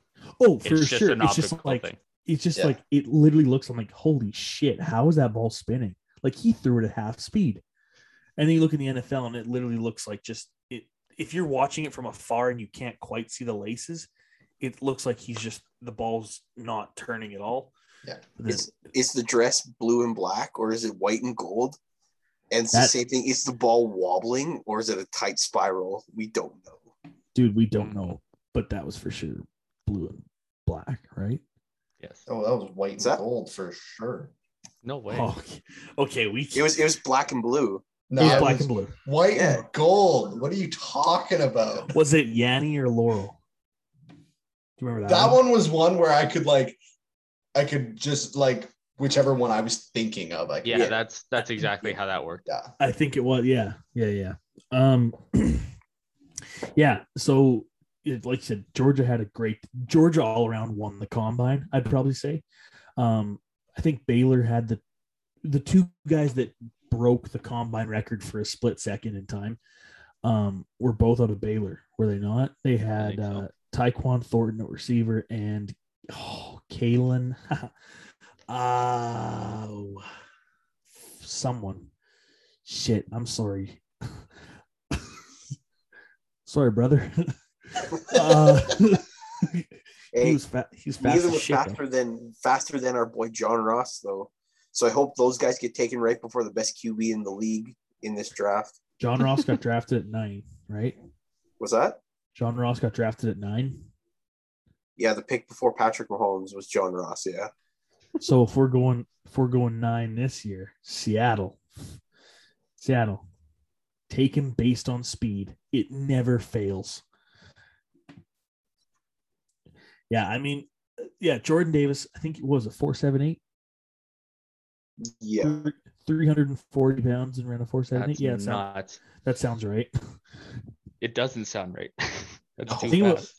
Speaker 1: Oh, for
Speaker 2: it's
Speaker 1: sure.
Speaker 2: an
Speaker 1: It's just like
Speaker 2: thing.
Speaker 1: it's just
Speaker 4: Yeah.
Speaker 1: like it literally looks. I'm like, holy shit! How is that ball spinning? Like he threw it at half speed, and then you look in the NFL, and it literally looks like just it. If you're watching it from afar and you can't quite see the laces, it looks like he's just the ball's not turning at all.
Speaker 4: Yeah.
Speaker 3: Is is the dress blue and black or is it white and gold? And it's the same thing. Is the ball wobbling or is it a tight spiral? We don't know.
Speaker 1: dude, we don't hmm. know, but that was for sure blue and black, right?
Speaker 2: Yes.
Speaker 4: Oh, that was white
Speaker 3: Is
Speaker 4: and
Speaker 3: that-
Speaker 4: gold for sure.
Speaker 2: No way.
Speaker 1: Oh, okay. okay, we
Speaker 3: It was it was black and blue.
Speaker 4: No,
Speaker 1: it was
Speaker 4: it
Speaker 1: black
Speaker 4: was
Speaker 1: and blue.
Speaker 4: white
Speaker 3: Yeah.
Speaker 4: and gold. What are you talking about?
Speaker 1: Was it Yanni or Laurel? Do you remember that?
Speaker 4: That one was one where I could like, I could just like whichever one I was thinking of. I could,
Speaker 2: yeah,
Speaker 3: Yeah.
Speaker 2: that's that's exactly how that worked.
Speaker 4: yeah.
Speaker 1: I think it was. Yeah, yeah, yeah. Um, yeah. So, it, like you said, Georgia had a great Georgia all around won the combine. I'd probably say. Um, I think Baylor had the the two guys that broke the combine record for a split second in time. Um, were both out of Baylor, were they not? They had
Speaker 2: think so.
Speaker 1: uh, Tyquan Thornton at receiver and oh, Kalon. oh, someone. Shit, I'm sorry. sorry, brother. uh, he was fat. He was fast
Speaker 3: neither was
Speaker 1: shit. though.
Speaker 3: faster than faster than our boy John Ross though. So I hope those guys get taken right before the best QB in the league in this draft.
Speaker 1: John Ross got drafted at nine, right?
Speaker 3: Was that?
Speaker 1: John Ross got drafted at nine.
Speaker 3: Yeah, the pick before Patrick Mahomes was John Ross. Yeah.
Speaker 1: So if we're going if we're going nine this year, Seattle, Seattle, take him based on speed. It never fails. Yeah, I mean, yeah, Jordan Davis. I think it was a four seven eight,
Speaker 3: Yeah.
Speaker 1: three hundred and forty pounds and ran a four seven eight.
Speaker 2: That's
Speaker 1: Yeah, it sound, that sounds right.
Speaker 2: It doesn't sound right. that's
Speaker 4: Oh,
Speaker 2: too
Speaker 1: think about-
Speaker 2: fast.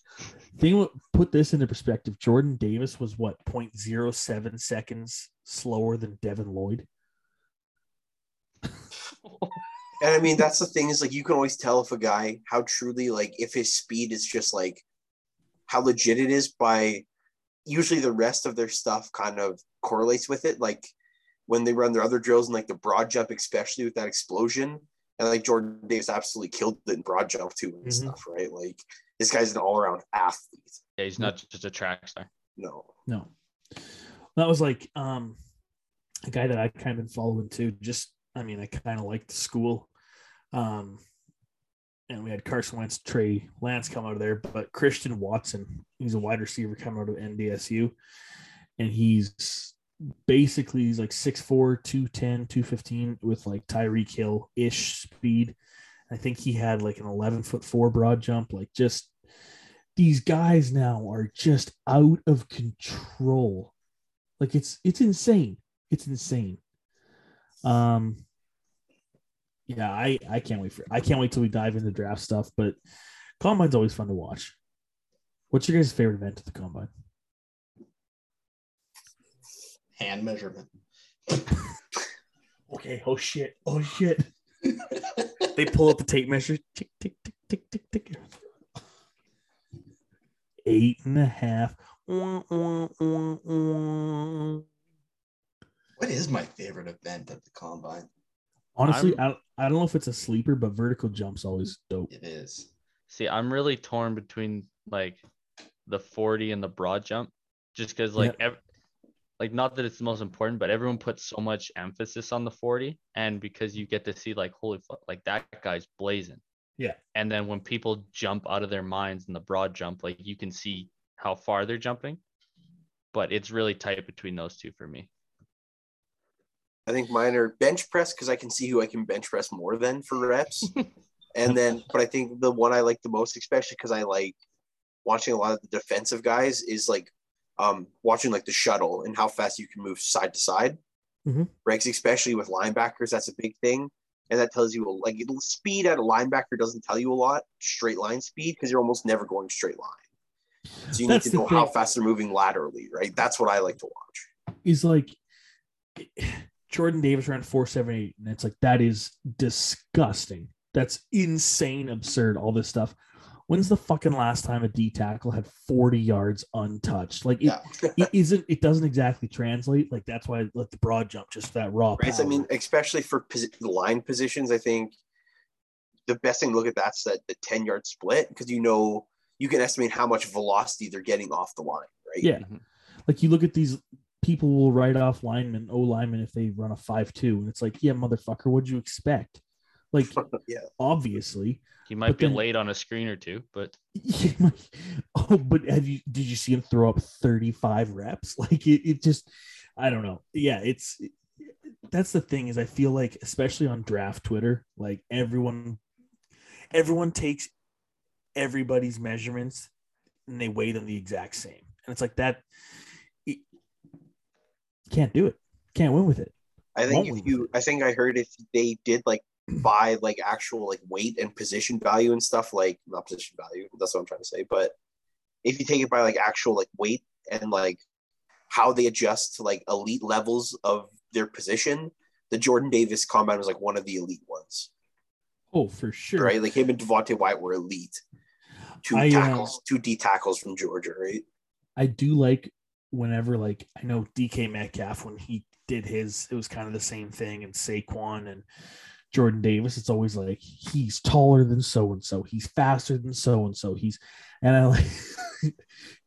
Speaker 1: Think what put this into perspective. Jordan Davis was what 0.07 seconds slower than Devin Lloyd.
Speaker 3: And I mean, that's the thing is like you can always tell if a guy how truly like if his speed is just like how legit it is by usually the rest of their stuff kind of correlates with it. Like when they run their other drills and like the broad jump, especially with that explosion, And like Jordan Davis absolutely killed it in broad jump too and
Speaker 1: Mhm.
Speaker 3: stuff, right? Like this guy's an all around athlete.
Speaker 2: Yeah, he's not just a track star.
Speaker 3: No.
Speaker 1: No. That was like um a guy that I kind of been following too. Just I mean, I kind of liked the school. Um and we had Carson Wentz, Trey Lance come out of there, but Christian Watson, he's a wide receiver coming out of NDSU. And he's basically he's like 6'4, 210, 215 with like Tyreek Hill ish speed. I think he had like an 11 foot four broad jump, like just these guys now are just out of control. Like it's it's insane. It's insane. Um yeah, I I can't wait for I can't wait till we dive into draft stuff, but combine's always fun to watch. What's your guys' favorite event at the combine?
Speaker 4: Hand measurement.
Speaker 1: Okay, oh shit. Oh shit. They pull up the tape measure. Tick tick tick tick tick tick. Eight and a half.
Speaker 4: What is my favorite event at the combine?
Speaker 1: Honestly, I, I don't know if it's a sleeper, but vertical jumps always dope.
Speaker 4: It is.
Speaker 2: See, I'm really torn between like the 40 and the broad jump, just because like ev- like not that it's the most important, but everyone puts so much emphasis on the 40, and because you get to see like holy fuck, like that guy's blazing.
Speaker 1: Yeah.
Speaker 2: And then when people jump out of their minds in the broad jump, like you can see how far they're jumping, but it's really tight between those two for me.
Speaker 3: I think mine are bench press because I can see who I can bench press more than for reps. and then, but I think the one I like the most, especially because I like watching a lot of the defensive guys, is like um, watching like the shuttle and how fast you can move side to side.
Speaker 1: Mhm.
Speaker 3: Right, 'Cause especially with linebackers, that's a big thing, and that tells you like speed at a linebacker doesn't tell you a lot. Straight line speed because you're almost never going straight line. So you
Speaker 1: That's
Speaker 3: need to know how fast they're moving laterally, right? That's what I like to watch.
Speaker 1: Is like Jordan Davis ran 478, and it's like that is disgusting. That's insane, absurd, all this stuff. When's the fucking last time a D tackle had 40 yards untouched? Like it,
Speaker 4: Yeah.
Speaker 1: it isn't it doesn't exactly translate. Like that's why I let the broad jump just that raw.
Speaker 3: Right. So, I mean, especially for posi- line positions, I think the best thing to look at that's that the 10 yard split because you know you can estimate how much velocity they're getting off the line, right?
Speaker 1: Yeah.
Speaker 2: Mhm.
Speaker 1: Like you look at these people will write off linemen, O linemen if they run a five two, and it's like, yeah, motherfucker, what'd you expect? Like,
Speaker 3: Yeah.
Speaker 1: obviously,
Speaker 2: He might
Speaker 1: But
Speaker 2: be
Speaker 1: then-
Speaker 2: late on a screen or two, but
Speaker 1: oh, but have you did you see him throw up 35 reps? Like it, it just I don't know. Yeah, it's that's the thing is I feel like especially on draft Twitter, like everyone everyone takes everybody's measurements and they weigh them the exact same. And it's like that it, can't do it. Can't win with it.
Speaker 3: I think
Speaker 1: Won't
Speaker 3: if you, I think I heard if they did like buy like actual like weight and position value and stuff, like not position value, that's what I'm trying to say, but if you take it by like actual like weight and like how they adjust to like elite levels of their position, the Jordan Davis combine was like one of the elite ones.
Speaker 1: Oh, for sure.
Speaker 3: right? Like him and Devonte Wyatt were elite. Two
Speaker 1: I, uh,
Speaker 3: tackles, two D tackles from Georgia, right?
Speaker 1: I do like whenever like I know DK Metcalf when he did his, it was kind of the same thing, and Saquon and Jordan Davis. It's always like he's taller than so and so, he's faster than so and so. He's and I like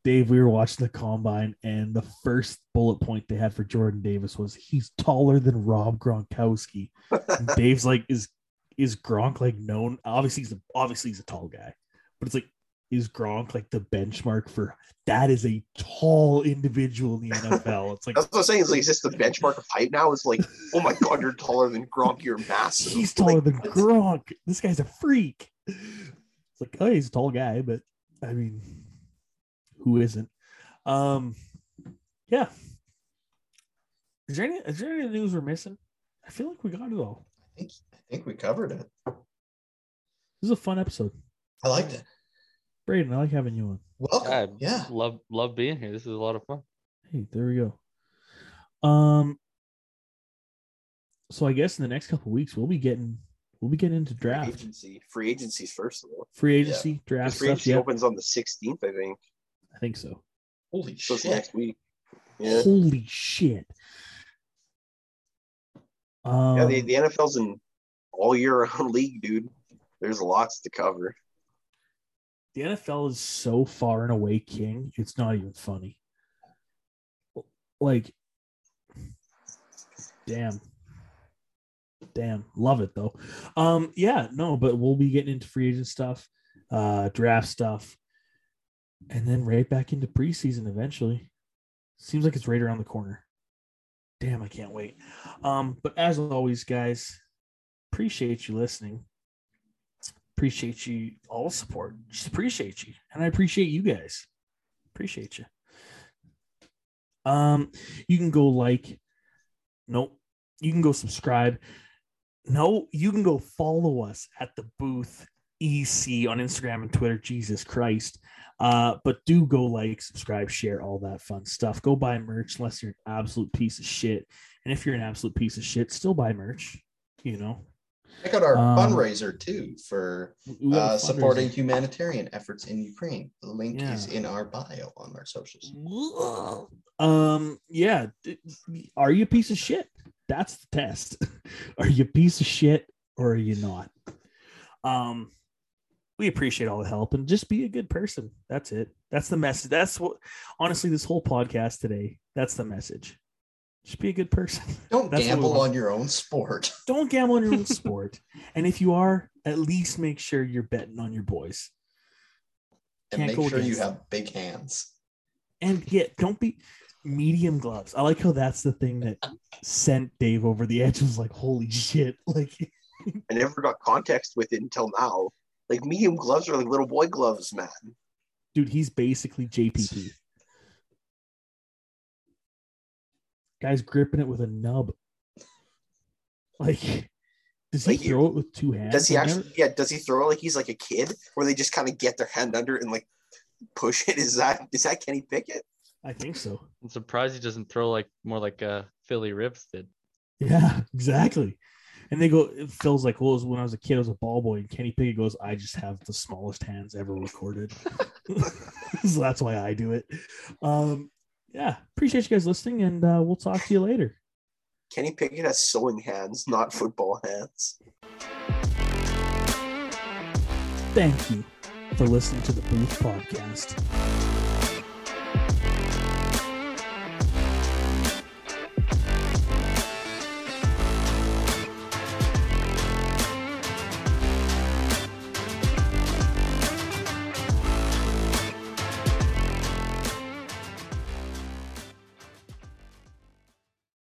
Speaker 1: Dave. We were watching the combine, and the first bullet point they had for Jordan Davis was he's taller than Rob Gronkowski. Dave's like, is is Gronk like known? Obviously, he's a, obviously he's a tall guy, but it's like is Gronk like the benchmark for that is a tall individual in the NFL. It's like
Speaker 3: That's what I'm saying. Is like, is this the benchmark of height now? It's like, oh my god, you're taller than Gronk. You're massive.
Speaker 1: he's taller
Speaker 3: Like,
Speaker 1: than? Gronk. This guy's a freak. It's like, oh, he's a tall guy, but I mean, who isn't? Um, yeah. Is there any is there any news we're missing? I feel like we got it all.
Speaker 4: I think I think we covered it.
Speaker 1: This is a fun episode.
Speaker 4: I liked it.
Speaker 1: Braden, I like having you on.
Speaker 4: Welcome.
Speaker 2: I
Speaker 4: yeah.
Speaker 2: love love being here. This is a lot of fun.
Speaker 1: Hey, there we go. Um, so I guess in the next couple weeks we'll be getting we'll be getting into draft.
Speaker 3: Free
Speaker 1: draft,
Speaker 3: agency. Free agency's first of all.
Speaker 1: free agency, draft
Speaker 3: Free
Speaker 1: stuff.
Speaker 3: agency
Speaker 1: Yeah,
Speaker 3: opens on the 16th, I think.
Speaker 1: I think so.
Speaker 4: Holy
Speaker 3: So
Speaker 4: shit.
Speaker 3: next week. Yeah.
Speaker 1: Holy shit! Um,
Speaker 3: yeah, the, the NFL's in all year round league, dude. There's lots to cover.
Speaker 1: The NFL is so far and away king. It's not even funny. Like, damn. Damn. Love it though. Um, yeah, no, but we'll be getting into free agent stuff, uh, draft stuff, and then right back into preseason eventually. Seems like it's right around the corner. Damn, I can't wait. Um, but as always, guys, appreciate you listening. Appreciate you all support. Just appreciate you. And I appreciate you guys. Appreciate you. Um, you can go like, nope. You can go subscribe. No, you can go follow us at the booth EC on Instagram and Twitter. Jesus Christ. Uh, but do go like, subscribe, share, all that fun stuff. Go buy merch unless you're an absolute piece of shit. And if you're an absolute piece of shit, still buy merch. You know,
Speaker 4: Check out our
Speaker 1: Um,
Speaker 4: fundraiser too for
Speaker 1: We got a
Speaker 4: uh, supporting humanitarian efforts in Ukraine. The link
Speaker 1: Yeah.
Speaker 4: is in our bio on our socials.
Speaker 1: Um, yeah. Are you a piece of shit? That's the test. Are you a piece of shit or are you not? Um, we appreciate all the help and just be a good person. That's it. That's the message. That's what honestly, this whole podcast today, that's the message. Just be a good person.
Speaker 4: Don't
Speaker 1: That's
Speaker 4: gamble on your own sport.
Speaker 1: Don't gamble on your own sport. And if you are, at least make sure you're betting on your boys.
Speaker 4: And
Speaker 1: Can't
Speaker 4: make
Speaker 1: go
Speaker 4: sure you
Speaker 1: against
Speaker 4: have big hands.
Speaker 1: And yeah, don't be medium gloves. I like how that's the thing that sent Dave over the edge. Was like, holy shit! Like,
Speaker 3: I never got context with it until now. Like medium gloves are like little boy gloves, man.
Speaker 1: dude, he's basically JPP. Guy's gripping it with a nub. Like, does he
Speaker 3: Like, you-
Speaker 1: throw it with two hands?
Speaker 3: Does he actually?
Speaker 1: never-
Speaker 3: Yeah. Does he throw it like he's like a kid, where they just kind of get their hand under it and like push it? Is that is that Kenny Pickett?
Speaker 1: I think so.
Speaker 2: I'm surprised he doesn't throw like more like uh, Philip Rivers did.
Speaker 1: Yeah, exactly. And they go, Phil's like, well, was when I was a kid, I was a ball boy. And Kenny Pickett goes, I just have the smallest hands ever recorded. so that's why I do it. Um, yeah, appreciate you guys listening, and uh, we'll talk to you later.
Speaker 3: Kenny Pickett has sewing hands, not football hands.
Speaker 1: Thank you for listening to the Booth Podcast.